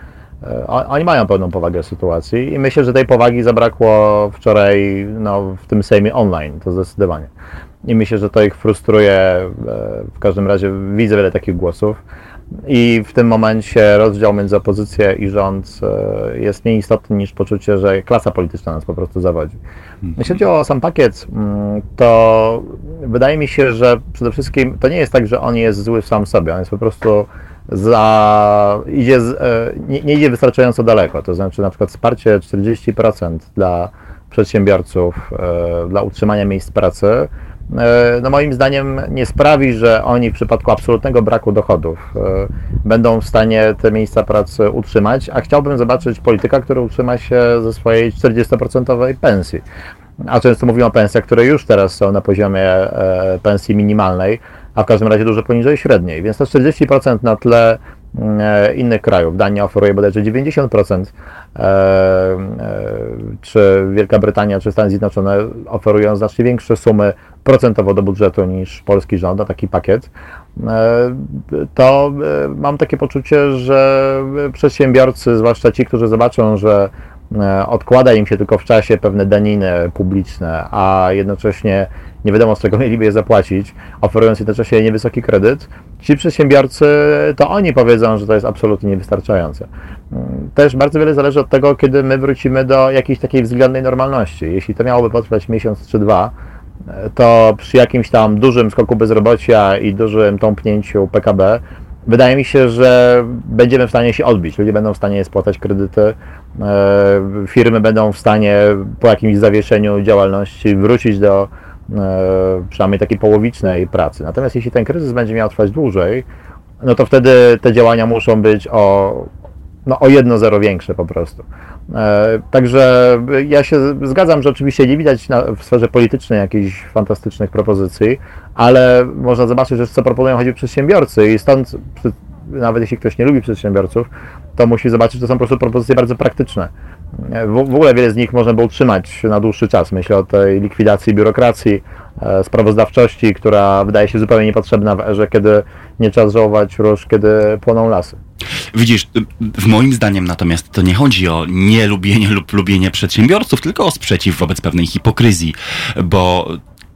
oni mają pełną powagę sytuacji i myślę, że tej powagi zabrakło wczoraj no, w tym Sejmie online, to zdecydowanie. I myślę, że to ich frustruje. e, W każdym razie widzę wiele takich głosów. I w tym momencie rozdział między opozycją i rząd e, jest mniej istotny niż poczucie, że klasa polityczna nas po prostu zawodzi. Jeśli chodzi o sam pakiet, mm, to wydaje mi się, że przede wszystkim to nie jest tak, że on jest zły sam sobie. On jest po prostu za, idzie, e, nie, nie idzie wystarczająco daleko. To znaczy na przykład wsparcie 40% dla przedsiębiorców, e, dla utrzymania miejsc pracy E, no moim zdaniem nie sprawi, że oni w przypadku absolutnego braku dochodów będą w stanie te miejsca pracy utrzymać, a chciałbym zobaczyć polityka, który utrzyma się ze swojej 40% pensji. A często mówimy o pensjach, które już teraz są na poziomie pensji minimalnej, a w każdym razie dużo poniżej średniej. Więc to 40% na tle E, innych krajów. Dania oferuje bodajże 90%, e, e, czy Wielka Brytania, czy Stany Zjednoczone oferują znacznie większe sumy procentowo do budżetu niż polski rząd, a taki pakiet, to mam takie poczucie, że przedsiębiorcy, zwłaszcza ci, którzy zobaczą, że odkłada im się tylko w czasie pewne daniny publiczne, a jednocześnie nie wiadomo z czego mieliby je zapłacić, oferując jednocześnie niewysoki kredyt, ci przedsiębiorcy to oni powiedzą, że to jest absolutnie niewystarczające. Też bardzo wiele zależy od tego, kiedy my wrócimy do jakiejś takiej względnej normalności. Jeśli to miałoby potrwać miesiąc czy dwa, to przy jakimś tam dużym skoku bezrobocia i dużym tąpnięciu PKB, wydaje mi się, że będziemy w stanie się odbić. Ludzie będą w stanie spłacać kredyty, e, firmy będą w stanie po jakimś zawieszeniu działalności wrócić do E, przynajmniej takiej połowicznej pracy. Natomiast jeśli ten kryzys będzie miał trwać dłużej, no to wtedy te działania muszą być o, no, o jedno zero większe po prostu. E, także ja się zgadzam, że oczywiście nie widać w sferze politycznej jakichś fantastycznych propozycji, ale można zobaczyć, że co proponują choćby przedsiębiorcy i stąd nawet jeśli ktoś nie lubi przedsiębiorców, to musi zobaczyć, że to są po prostu propozycje bardzo praktyczne. W, w ogóle wiele z nich można było utrzymać na dłuższy czas. Myślę o tej likwidacji biurokracji, e, sprawozdawczości, która wydaje się zupełnie niepotrzebna w erze, kiedy nie czas żałować róż, kiedy płoną lasy. Widzisz, w moim zdaniem natomiast to nie chodzi o nielubienie lub lubienie przedsiębiorców, tylko o sprzeciw wobec pewnej hipokryzji, bo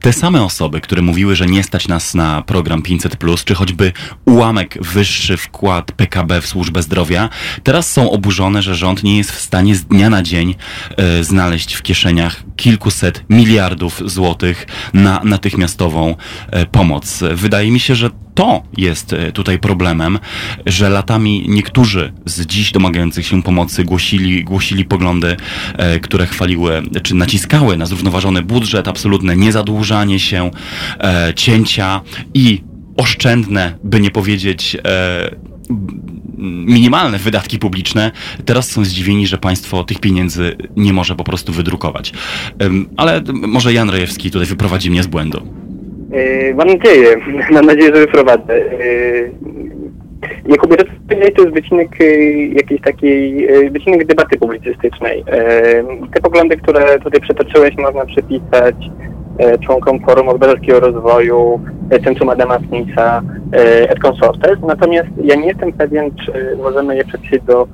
te same osoby, które mówiły, że nie stać nas na program 500, czy choćby ułamek wyższy wkład PKB w służbę zdrowia, teraz są oburzone, że rząd nie jest w stanie z dnia na dzień e, znaleźć w kieszeniach kilkuset miliardów złotych na natychmiastową e, pomoc. Wydaje mi się, że to jest e, tutaj problemem, że latami niektórzy z dziś domagających się pomocy głosili, głosili poglądy, e, które chwaliły, czy naciskały na zrównoważony budżet, absolutne niezadłużanie się, e, cięcia i oszczędne, by nie powiedzieć minimalne wydatki publiczne, teraz są zdziwieni, że państwo tych pieniędzy nie może po prostu wydrukować. Ale może Jan Rejewski tutaj wyprowadzi mnie z błędu. Yy, mam nadzieję, mam nadzieję, że wyprowadzę. Yy, jako to jest wycinek yy, jakiejś takiej, wycinek debaty publicystycznej. Te poglądy, które tutaj przytoczyłeś, można przypisać członkom Forum Obywatelskiego Rozwoju, Centrum Adama Smitha, et consortes. Natomiast ja nie jestem pewien, czy możemy je przypisać do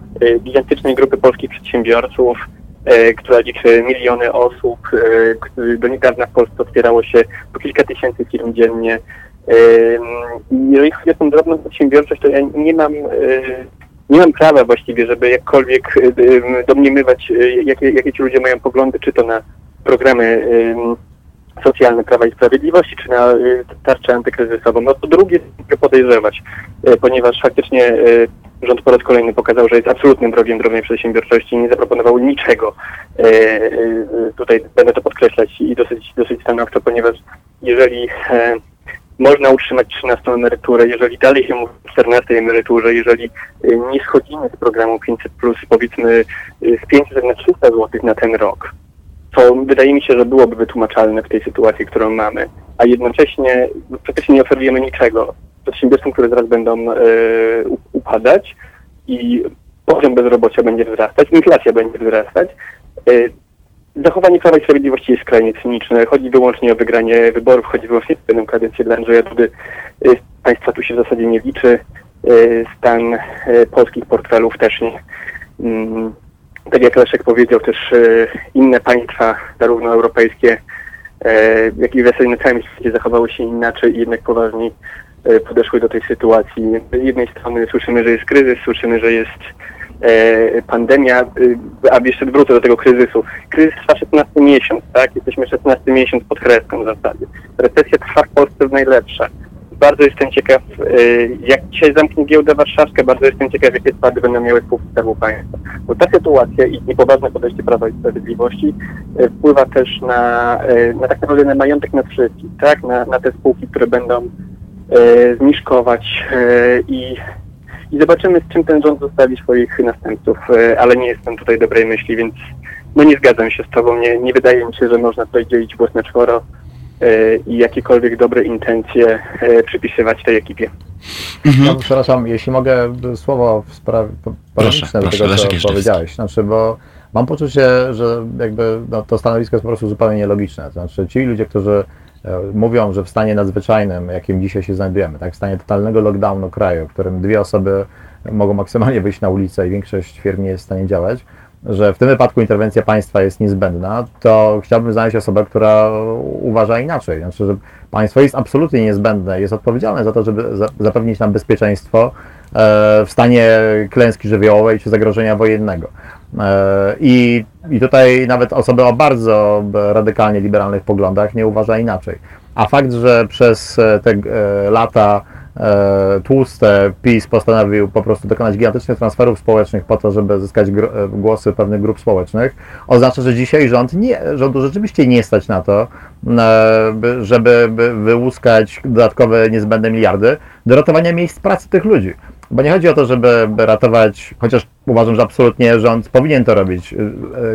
gigantycznej grupy polskich przedsiębiorców, która liczy miliony osób. E, do niedawna w Polsce otwierało się po kilka tysięcy firm dziennie. E, jeżeli chodzi o tą drobną przedsiębiorczość, to ja nie mam nie mam prawa właściwie, żeby jakkolwiek domniemywać, jakie, jakie ci ludzie mają poglądy, czy to na programy socjalne Prawa i Sprawiedliwości, czy na tarczę antykryzysową. No to drugie podejrzewać, ponieważ faktycznie rząd po raz kolejny pokazał, że jest absolutnym wrogiem drobnej przedsiębiorczości i nie zaproponował niczego. Tutaj będę to podkreślać i dosyć, dosyć stanowczo, ponieważ jeżeli e, można utrzymać 13 emeryturę, jeżeli dalej się mówi o 14 emeryturze, jeżeli nie schodzimy z programu 500, powiedzmy z 500 na 300 zł na ten rok, to wydaje mi się, że byłoby wytłumaczalne w tej sytuacji, którą mamy, a jednocześnie praktycznie nie oferujemy niczego przedsiębiorstwom, które zaraz będą e, upadać i poziom bezrobocia będzie wzrastać, inflacja będzie wzrastać. E, zachowanie Prawa i Sprawiedliwości jest skrajnie cyniczne. Chodzi wyłącznie o wygranie wyborów, chodzi wyłącznie o jedną kadencję dla Andrzeja Dudy. E, państwa tu się w zasadzie nie liczy. Stan polskich portfelów też nie. Mm, tak jak Leszek powiedział, też inne państwa, zarówno europejskie, jak i w zasadzie na całym świecie zachowały się inaczej i jednak poważniej e, podeszły do tej sytuacji. Z jednej strony słyszymy, że jest kryzys, słyszymy, że jest e, pandemia, e, a jeszcze wrócę do tego kryzysu. Kryzys trwa 16 miesiąc, tak? Jesteśmy 16 miesiąc pod kreską w zasadzie. Recesja trwa w Polsce w najlepsza. Bardzo jestem ciekaw, e, jak dzisiaj zamknie giełdę warszawską, bardzo jestem ciekaw, jakie spady będą miały spółki Skarbu Państwa. Bo ta sytuacja i niepoważne podejście Prawa i Sprawiedliwości e, wpływa też na, e, na tak naprawdę na majątek nas wszystkich, tak? Na, na te spółki, które będą zniżkować e, i i zobaczymy, z czym ten rząd zostawi swoich następców, ale nie jestem tutaj dobrej myśli, więc no nie zgadzam się z Tobą. Nie, nie wydaje mi się, że można tutaj dzielić głos na czworo i jakiekolwiek dobre intencje e, przypisywać tej ekipie. Ja, przepraszam, jeśli mogę słowo w sprawie po- polemiczne do proszę, tego, co powiedziałeś. Znaczy, bo mam poczucie, że jakby no, to stanowisko jest po prostu zupełnie nielogiczne. Znaczy, ci ludzie, którzy e, mówią, że w stanie nadzwyczajnym, jakim dzisiaj się znajdujemy, tak, w stanie totalnego lockdownu kraju, w którym dwie osoby mogą maksymalnie wyjść na ulicę i większość firm nie jest w stanie działać, że w tym wypadku interwencja państwa jest niezbędna, to chciałbym znaleźć osobę, która uważa inaczej. Znaczy, że państwo jest absolutnie niezbędne, jest odpowiedzialne za to, żeby za- zapewnić nam bezpieczeństwo e, w stanie klęski żywiołowej czy zagrożenia wojennego. E, I, I tutaj nawet osoby o bardzo radykalnie liberalnych poglądach nie uważa inaczej. A fakt, że przez e, te lata tłuste PiS postanowił po prostu dokonać gigantycznych transferów społecznych po to, żeby zyskać e, głosy pewnych grup społecznych, oznacza, że dzisiaj rząd nie, rządu rzeczywiście nie stać na to, e, by- żeby by wyłuskać dodatkowe niezbędne miliardy do ratowania miejsc pracy tych ludzi. Bo nie chodzi o to, żeby by ratować, chociaż uważam, że absolutnie rząd powinien to robić, y,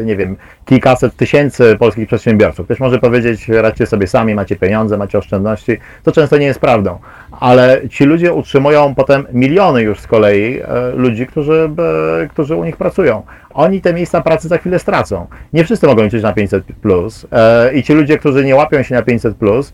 y, nie wiem, kilkaset tysięcy polskich przedsiębiorców. Ktoś może powiedzieć, radźcie sobie sami, macie pieniądze, macie oszczędności. To często nie jest prawdą. Ale ci ludzie utrzymują potem miliony już z kolei e, ludzi, którzy, którzy u nich pracują. Oni te miejsca pracy za chwilę stracą. Nie wszyscy mogą liczyć na 500 plus i ci ludzie, którzy nie łapią się na 500 plus,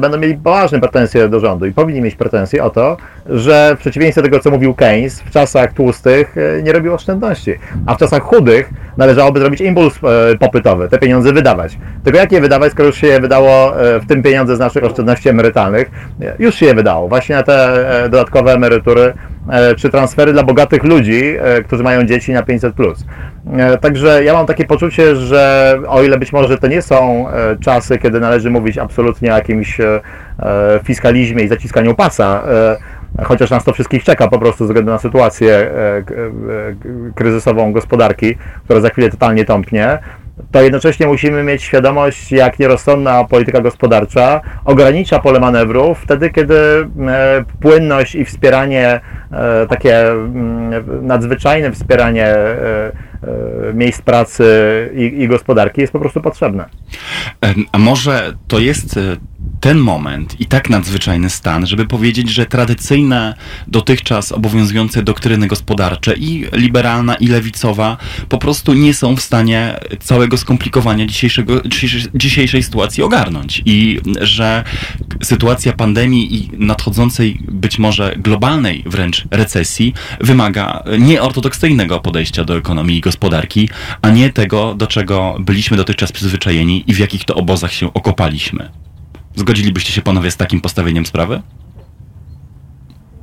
będą mieli poważne pretensje do rządu i powinni mieć pretensje o to, że w przeciwieństwie do tego, co mówił Keynes, w czasach tłustych nie robił oszczędności, a w czasach chudych należałoby zrobić impuls e, popytowy, te pieniądze wydawać. Tylko jak je wydawać, skoro już się je wydało e, w tym pieniądze z naszych oszczędności emerytalnych, już się je wydało właśnie na te e, dodatkowe emerytury czy transfery dla bogatych ludzi, którzy mają dzieci na 500 plus. E, Także ja mam takie poczucie, że o ile być może to nie są czasy, kiedy należy mówić absolutnie o jakimś fiskalizmie i zaciskaniu pasa, chociaż nas to wszystkich czeka po prostu ze względu na sytuację e, e, kryzysową gospodarki, która za chwilę totalnie tąpnie, to jednocześnie musimy mieć świadomość, jak nierozsądna polityka gospodarcza ogranicza pole manewru wtedy, kiedy e, płynność i wspieranie, takie mm, nadzwyczajne wspieranie miejsc pracy i, i gospodarki jest po prostu potrzebne. A może to jest ten moment i tak nadzwyczajny stan, żeby powiedzieć, że tradycyjne dotychczas obowiązujące doktryny gospodarcze i liberalna i lewicowa po prostu nie są w stanie całego skomplikowania dzisiejszego, dzisiejszej, sytuacji ogarnąć i że sytuacja pandemii i nadchodzącej być może globalnej wręcz recesji wymaga nieortodoksyjnego podejścia do ekonomii i gospodarki, a nie tego, do czego byliśmy dotychczas przyzwyczajeni i w jakich to obozach się okopaliśmy. Zgodzilibyście się panowie z takim postawieniem sprawy?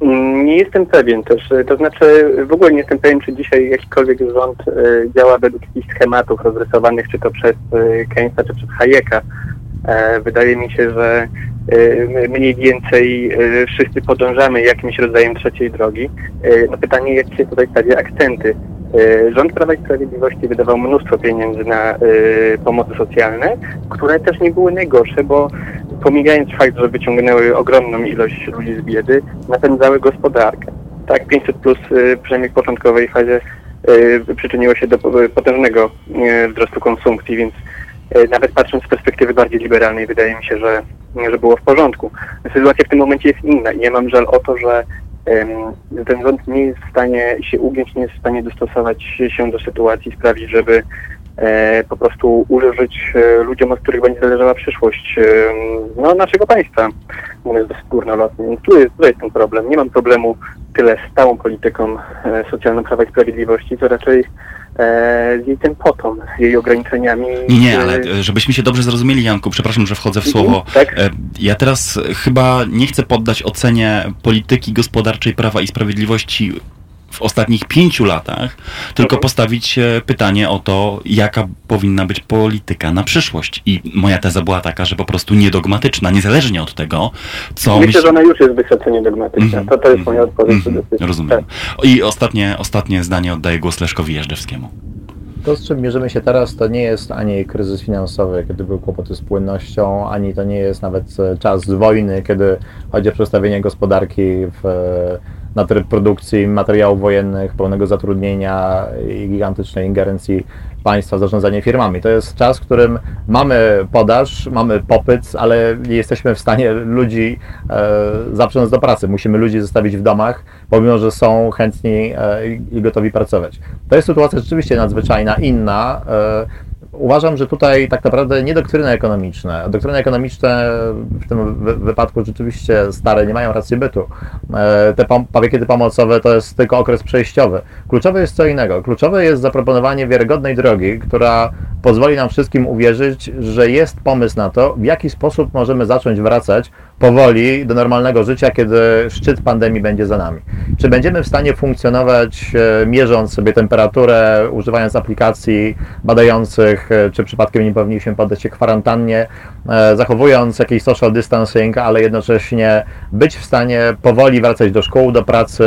Mm, Nie jestem pewien też, e, to znaczy w ogóle nie jestem pewien, czy dzisiaj jakikolwiek rząd e, działa według jakichś schematów rozrysowanych, czy to przez Keynesa, czy przez Hayeka. E, Wydaje mi się, że mniej więcej wszyscy podążamy jakimś rodzajem trzeciej drogi. No pytanie, jak się tutaj stawia akcenty. E, Rząd Prawa i Sprawiedliwości wydawał mnóstwo pieniędzy na e, pomocy socjalne, które też nie były najgorsze, bo pomijając fakt, że wyciągnęły ogromną ilość ludzi z biedy, napędzały gospodarkę. Tak, 500 plus y, przynajmniej w początkowej fazie przyczyniło się do po- potężnego wzrostu konsumpcji, więc nawet patrząc z perspektywy bardziej liberalnej, wydaje mi się, że, że było w porządku. Sytuacja w tym momencie jest inna i ja mam żal o to, że ten rząd nie jest w stanie się ugiąć, nie jest w stanie dostosować się do sytuacji, sprawić, żeby e, po prostu ulżyć e, ludziom, od których będzie zależała przyszłość e, no, naszego państwa, mówiąc dosyć górnolotnie. Więc tu jest, tu jest ten problem. Nie mam problemu tyle z stałą polityką socjalną Prawa i Sprawiedliwości, to raczej z jej tempotą, z jej ograniczeniami. Nie, nie, ale żebyśmy się dobrze zrozumieli, Janku, przepraszam, że wchodzę w mhm, słowo. Tak? Ja teraz chyba nie chcę poddać ocenie polityki gospodarczej Prawa i Sprawiedliwości w ostatnich pięciu latach, tylko mhm. postawić pytanie o to, jaka powinna być polityka na przyszłość. I moja teza była taka, że po prostu niedogmatyczna, niezależnie od tego, co... Myślę, myśl... że ona już jest wysoce niedogmatyczna. Mm -hmm. to, to jest moja odpowiedź. Mm -hmm. Rozumiem. Tak. I ostatnie, ostatnie zdanie oddaję głos Leszkowi Jeżdżewskiemu. To, z czym mierzymy się teraz, to nie jest ani kryzys finansowy, kiedy były kłopoty z płynnością, ani to nie jest nawet czas wojny, kiedy chodzi o przestawienie gospodarki w na tryb produkcji materiałów wojennych, pełnego zatrudnienia i gigantycznej ingerencji państwa zarządzanie firmami. To jest czas, w którym mamy podaż, mamy popyt, ale nie jesteśmy w stanie ludzi e, zaprząc do pracy. Musimy ludzi zostawić w domach, pomimo że są chętni e, i gotowi pracować. To jest sytuacja rzeczywiście nadzwyczajna, inna. E, uważam, że tutaj tak naprawdę nie doktryny ekonomiczne. Doktryny ekonomiczne w tym wypadku rzeczywiście stare, nie mają racji bytu. E, te pakiety pomocowe to jest tylko okres przejściowy. Kluczowe jest co innego. Kluczowe jest zaproponowanie wiarygodnej drogi, która pozwoli nam wszystkim uwierzyć, że jest pomysł na to, w jaki sposób możemy zacząć wracać powoli do normalnego życia, kiedy szczyt pandemii będzie za nami. Czy będziemy w stanie funkcjonować, e, mierząc sobie temperaturę, używając aplikacji badających, e, czy przypadkiem nie powinniśmy poddać się kwarantannie, e, zachowując jakiś social distancing, ale jednocześnie być w stanie powoli wracać do szkół, do pracy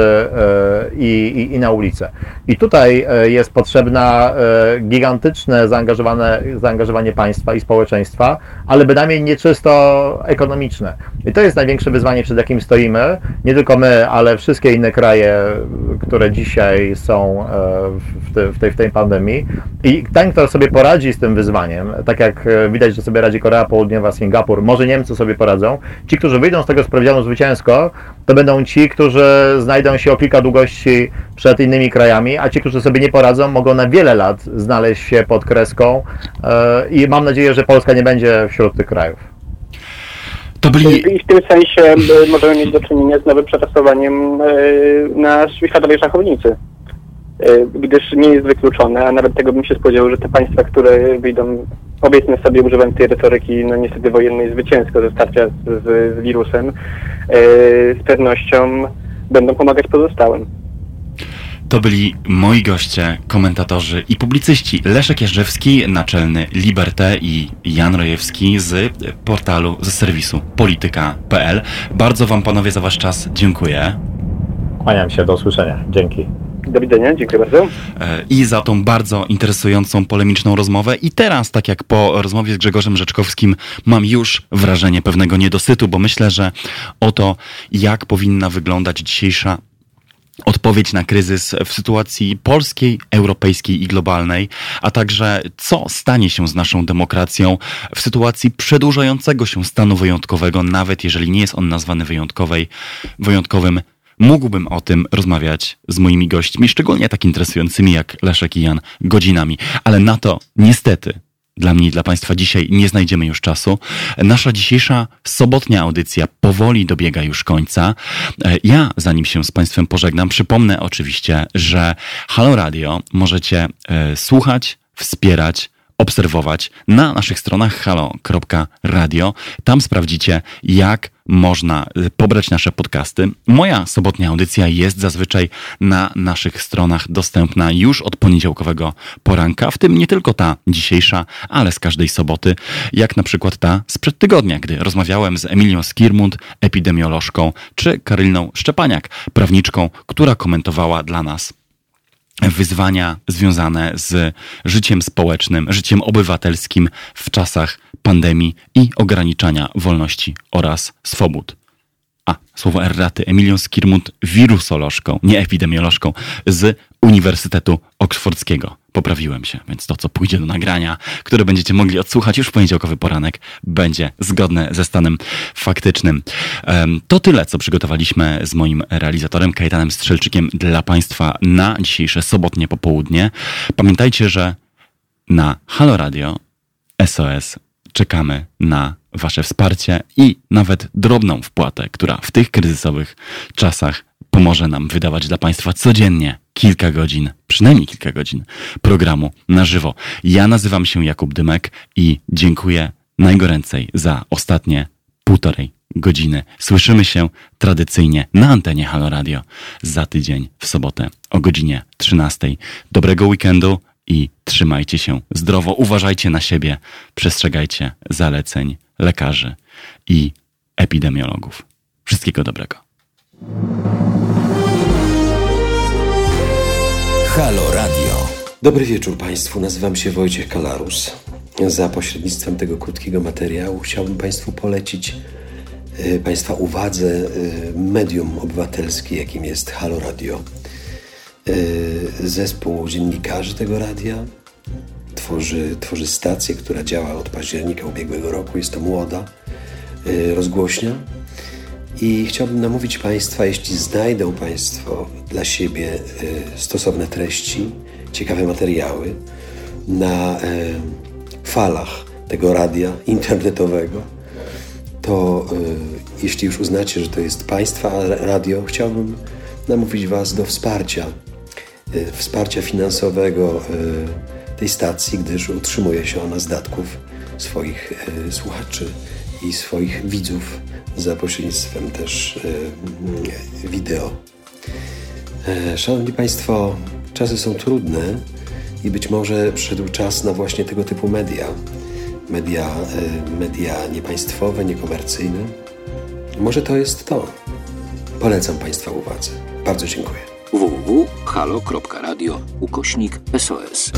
i, i, i na ulicę. I tutaj jest potrzebne gigantyczne zaangażowanie państwa i społeczeństwa, ale bynajmniej nie czysto ekonomiczne. I to jest największe wyzwanie, przed jakim stoimy. Nie tylko my, ale wszystkie inne kraje, które dzisiaj są e, w, te, w, tej, w tej pandemii. I ten, kto sobie poradzi z tym wyzwaniem, tak jak e, widać, że sobie radzi Korea Południowa, Singapur, może Niemcy sobie poradzą, ci, którzy wyjdą z tego sprawdzianu zwycięsko, to będą ci, którzy znajdą się o kilka długości przed innymi krajami, a ci, którzy sobie nie poradzą, mogą na wiele lat znaleźć się pod kreską e, i mam nadzieję, że Polska nie będzie wśród tych krajów. To byli... I w tym sensie e, możemy mieć do czynienia z nowym przetasowaniem e, na światowej szachownicy. E, gdyż nie jest wykluczone, a nawet tego bym się spodziewał, że te państwa, które wyjdą, powiedzmy sobie, używając tej retoryki, no niestety wojennej, zwycięsko ze starcia z, z wirusem, z pewnością będą pomagać pozostałym. To byli moi goście, komentatorzy i publicyści Leszek Jeżdżewski, naczelny Liberté i Jan Rojewski z portalu, ze serwisu polityka.pl. Bardzo Wam panowie za Wasz czas dziękuję. Kłaniam się, do usłyszenia. Dzięki. Do widzenia, dziękuję bardzo. E, I za tą bardzo interesującą, polemiczną rozmowę. I teraz, tak jak po rozmowie z Grzegorzem Rzeczkowskim, mam już wrażenie pewnego niedosytu, bo myślę, że o to, jak powinna wyglądać dzisiejsza odpowiedź na kryzys w sytuacji polskiej, europejskiej i globalnej, a także co stanie się z naszą demokracją w sytuacji przedłużającego się stanu wyjątkowego, nawet jeżeli nie jest on nazwany wyjątkowej, wyjątkowym. Mógłbym o tym rozmawiać z moimi gośćmi, szczególnie tak interesującymi jak Leszek i Jan, godzinami, ale na to niestety dla mnie i dla Państwa dzisiaj nie znajdziemy już czasu. Nasza dzisiejsza sobotnia audycja powoli dobiega już końca. E, ja, zanim się z Państwem pożegnam, przypomnę oczywiście, że Halo Radio możecie e, słuchać, wspierać, obserwować na naszych stronach halo.radio. Tam sprawdzicie, jak można y, pobrać nasze podcasty. Moja sobotnia audycja jest zazwyczaj na naszych stronach dostępna już od poniedziałkowego poranka, w tym nie tylko ta dzisiejsza, ale z każdej soboty, jak na przykład ta sprzed tygodnia, gdy rozmawiałem z Emilią Skirmund, epidemiolożką, czy Karyliną Szczepaniak, prawniczką, która komentowała dla nas wyzwania związane z życiem społecznym, życiem obywatelskim w czasach pandemii i ograniczania wolności oraz swobód. A, słowo erraty, Emilią Skirmund, wirusolożką, nie epidemiolożką, z Uniwersytetu Oksfordzkiego. Poprawiłem się, więc to, co pójdzie do nagrania, które będziecie mogli odsłuchać już w poniedziałkowy poranek, będzie zgodne ze stanem faktycznym. To tyle, co przygotowaliśmy z moim realizatorem Kajetanem Strzelczykiem dla Państwa na dzisiejsze sobotnie popołudnie. Pamiętajcie, że na Halo Radio SOS czekamy na Wasze wsparcie i nawet drobną wpłatę, która w tych kryzysowych czasach pomoże nam wydawać dla Państwa codziennie kilka godzin, przynajmniej kilka godzin programu na żywo. Ja nazywam się Jakub Dymek i dziękuję najgoręcej za ostatnie półtorej godziny. Słyszymy się tradycyjnie na antenie Halo Radio za tydzień w sobotę o godzinie 13. Dobrego weekendu i trzymajcie się zdrowo, uważajcie na siebie, przestrzegajcie zaleceń lekarzy i epidemiologów. Wszystkiego dobrego. Halo Radio. Dobry wieczór Państwu, nazywam się Wojciech Kalarus. Za pośrednictwem tego krótkiego materiału chciałbym Państwu polecić y, Państwa uwadze y, medium obywatelskie, jakim jest Halo Radio. Y, zespół dziennikarzy tego radia tworzy, tworzy stację, która działa od października ubiegłego roku. Jest to młoda y, rozgłośnia. I chciałbym namówić Państwa, jeśli znajdą Państwo dla siebie y, stosowne treści, ciekawe materiały na y, falach tego radia internetowego, to y, jeśli już uznacie, że to jest Państwa radio, chciałbym namówić Was do wsparcia, wsparcia finansowego tej stacji, gdyż utrzymuje się ona z datków swoich słuchaczy i swoich widzów za pośrednictwem też y, wideo. E, Szanowni Państwo, czasy są trudne i być może przyszedł czas na właśnie tego typu media. Media, e, media niepaństwowe, niekomercyjne. Może to jest to. Polecam Państwa uwadze. Bardzo dziękuję. www.halo.radio ukośnik SOS.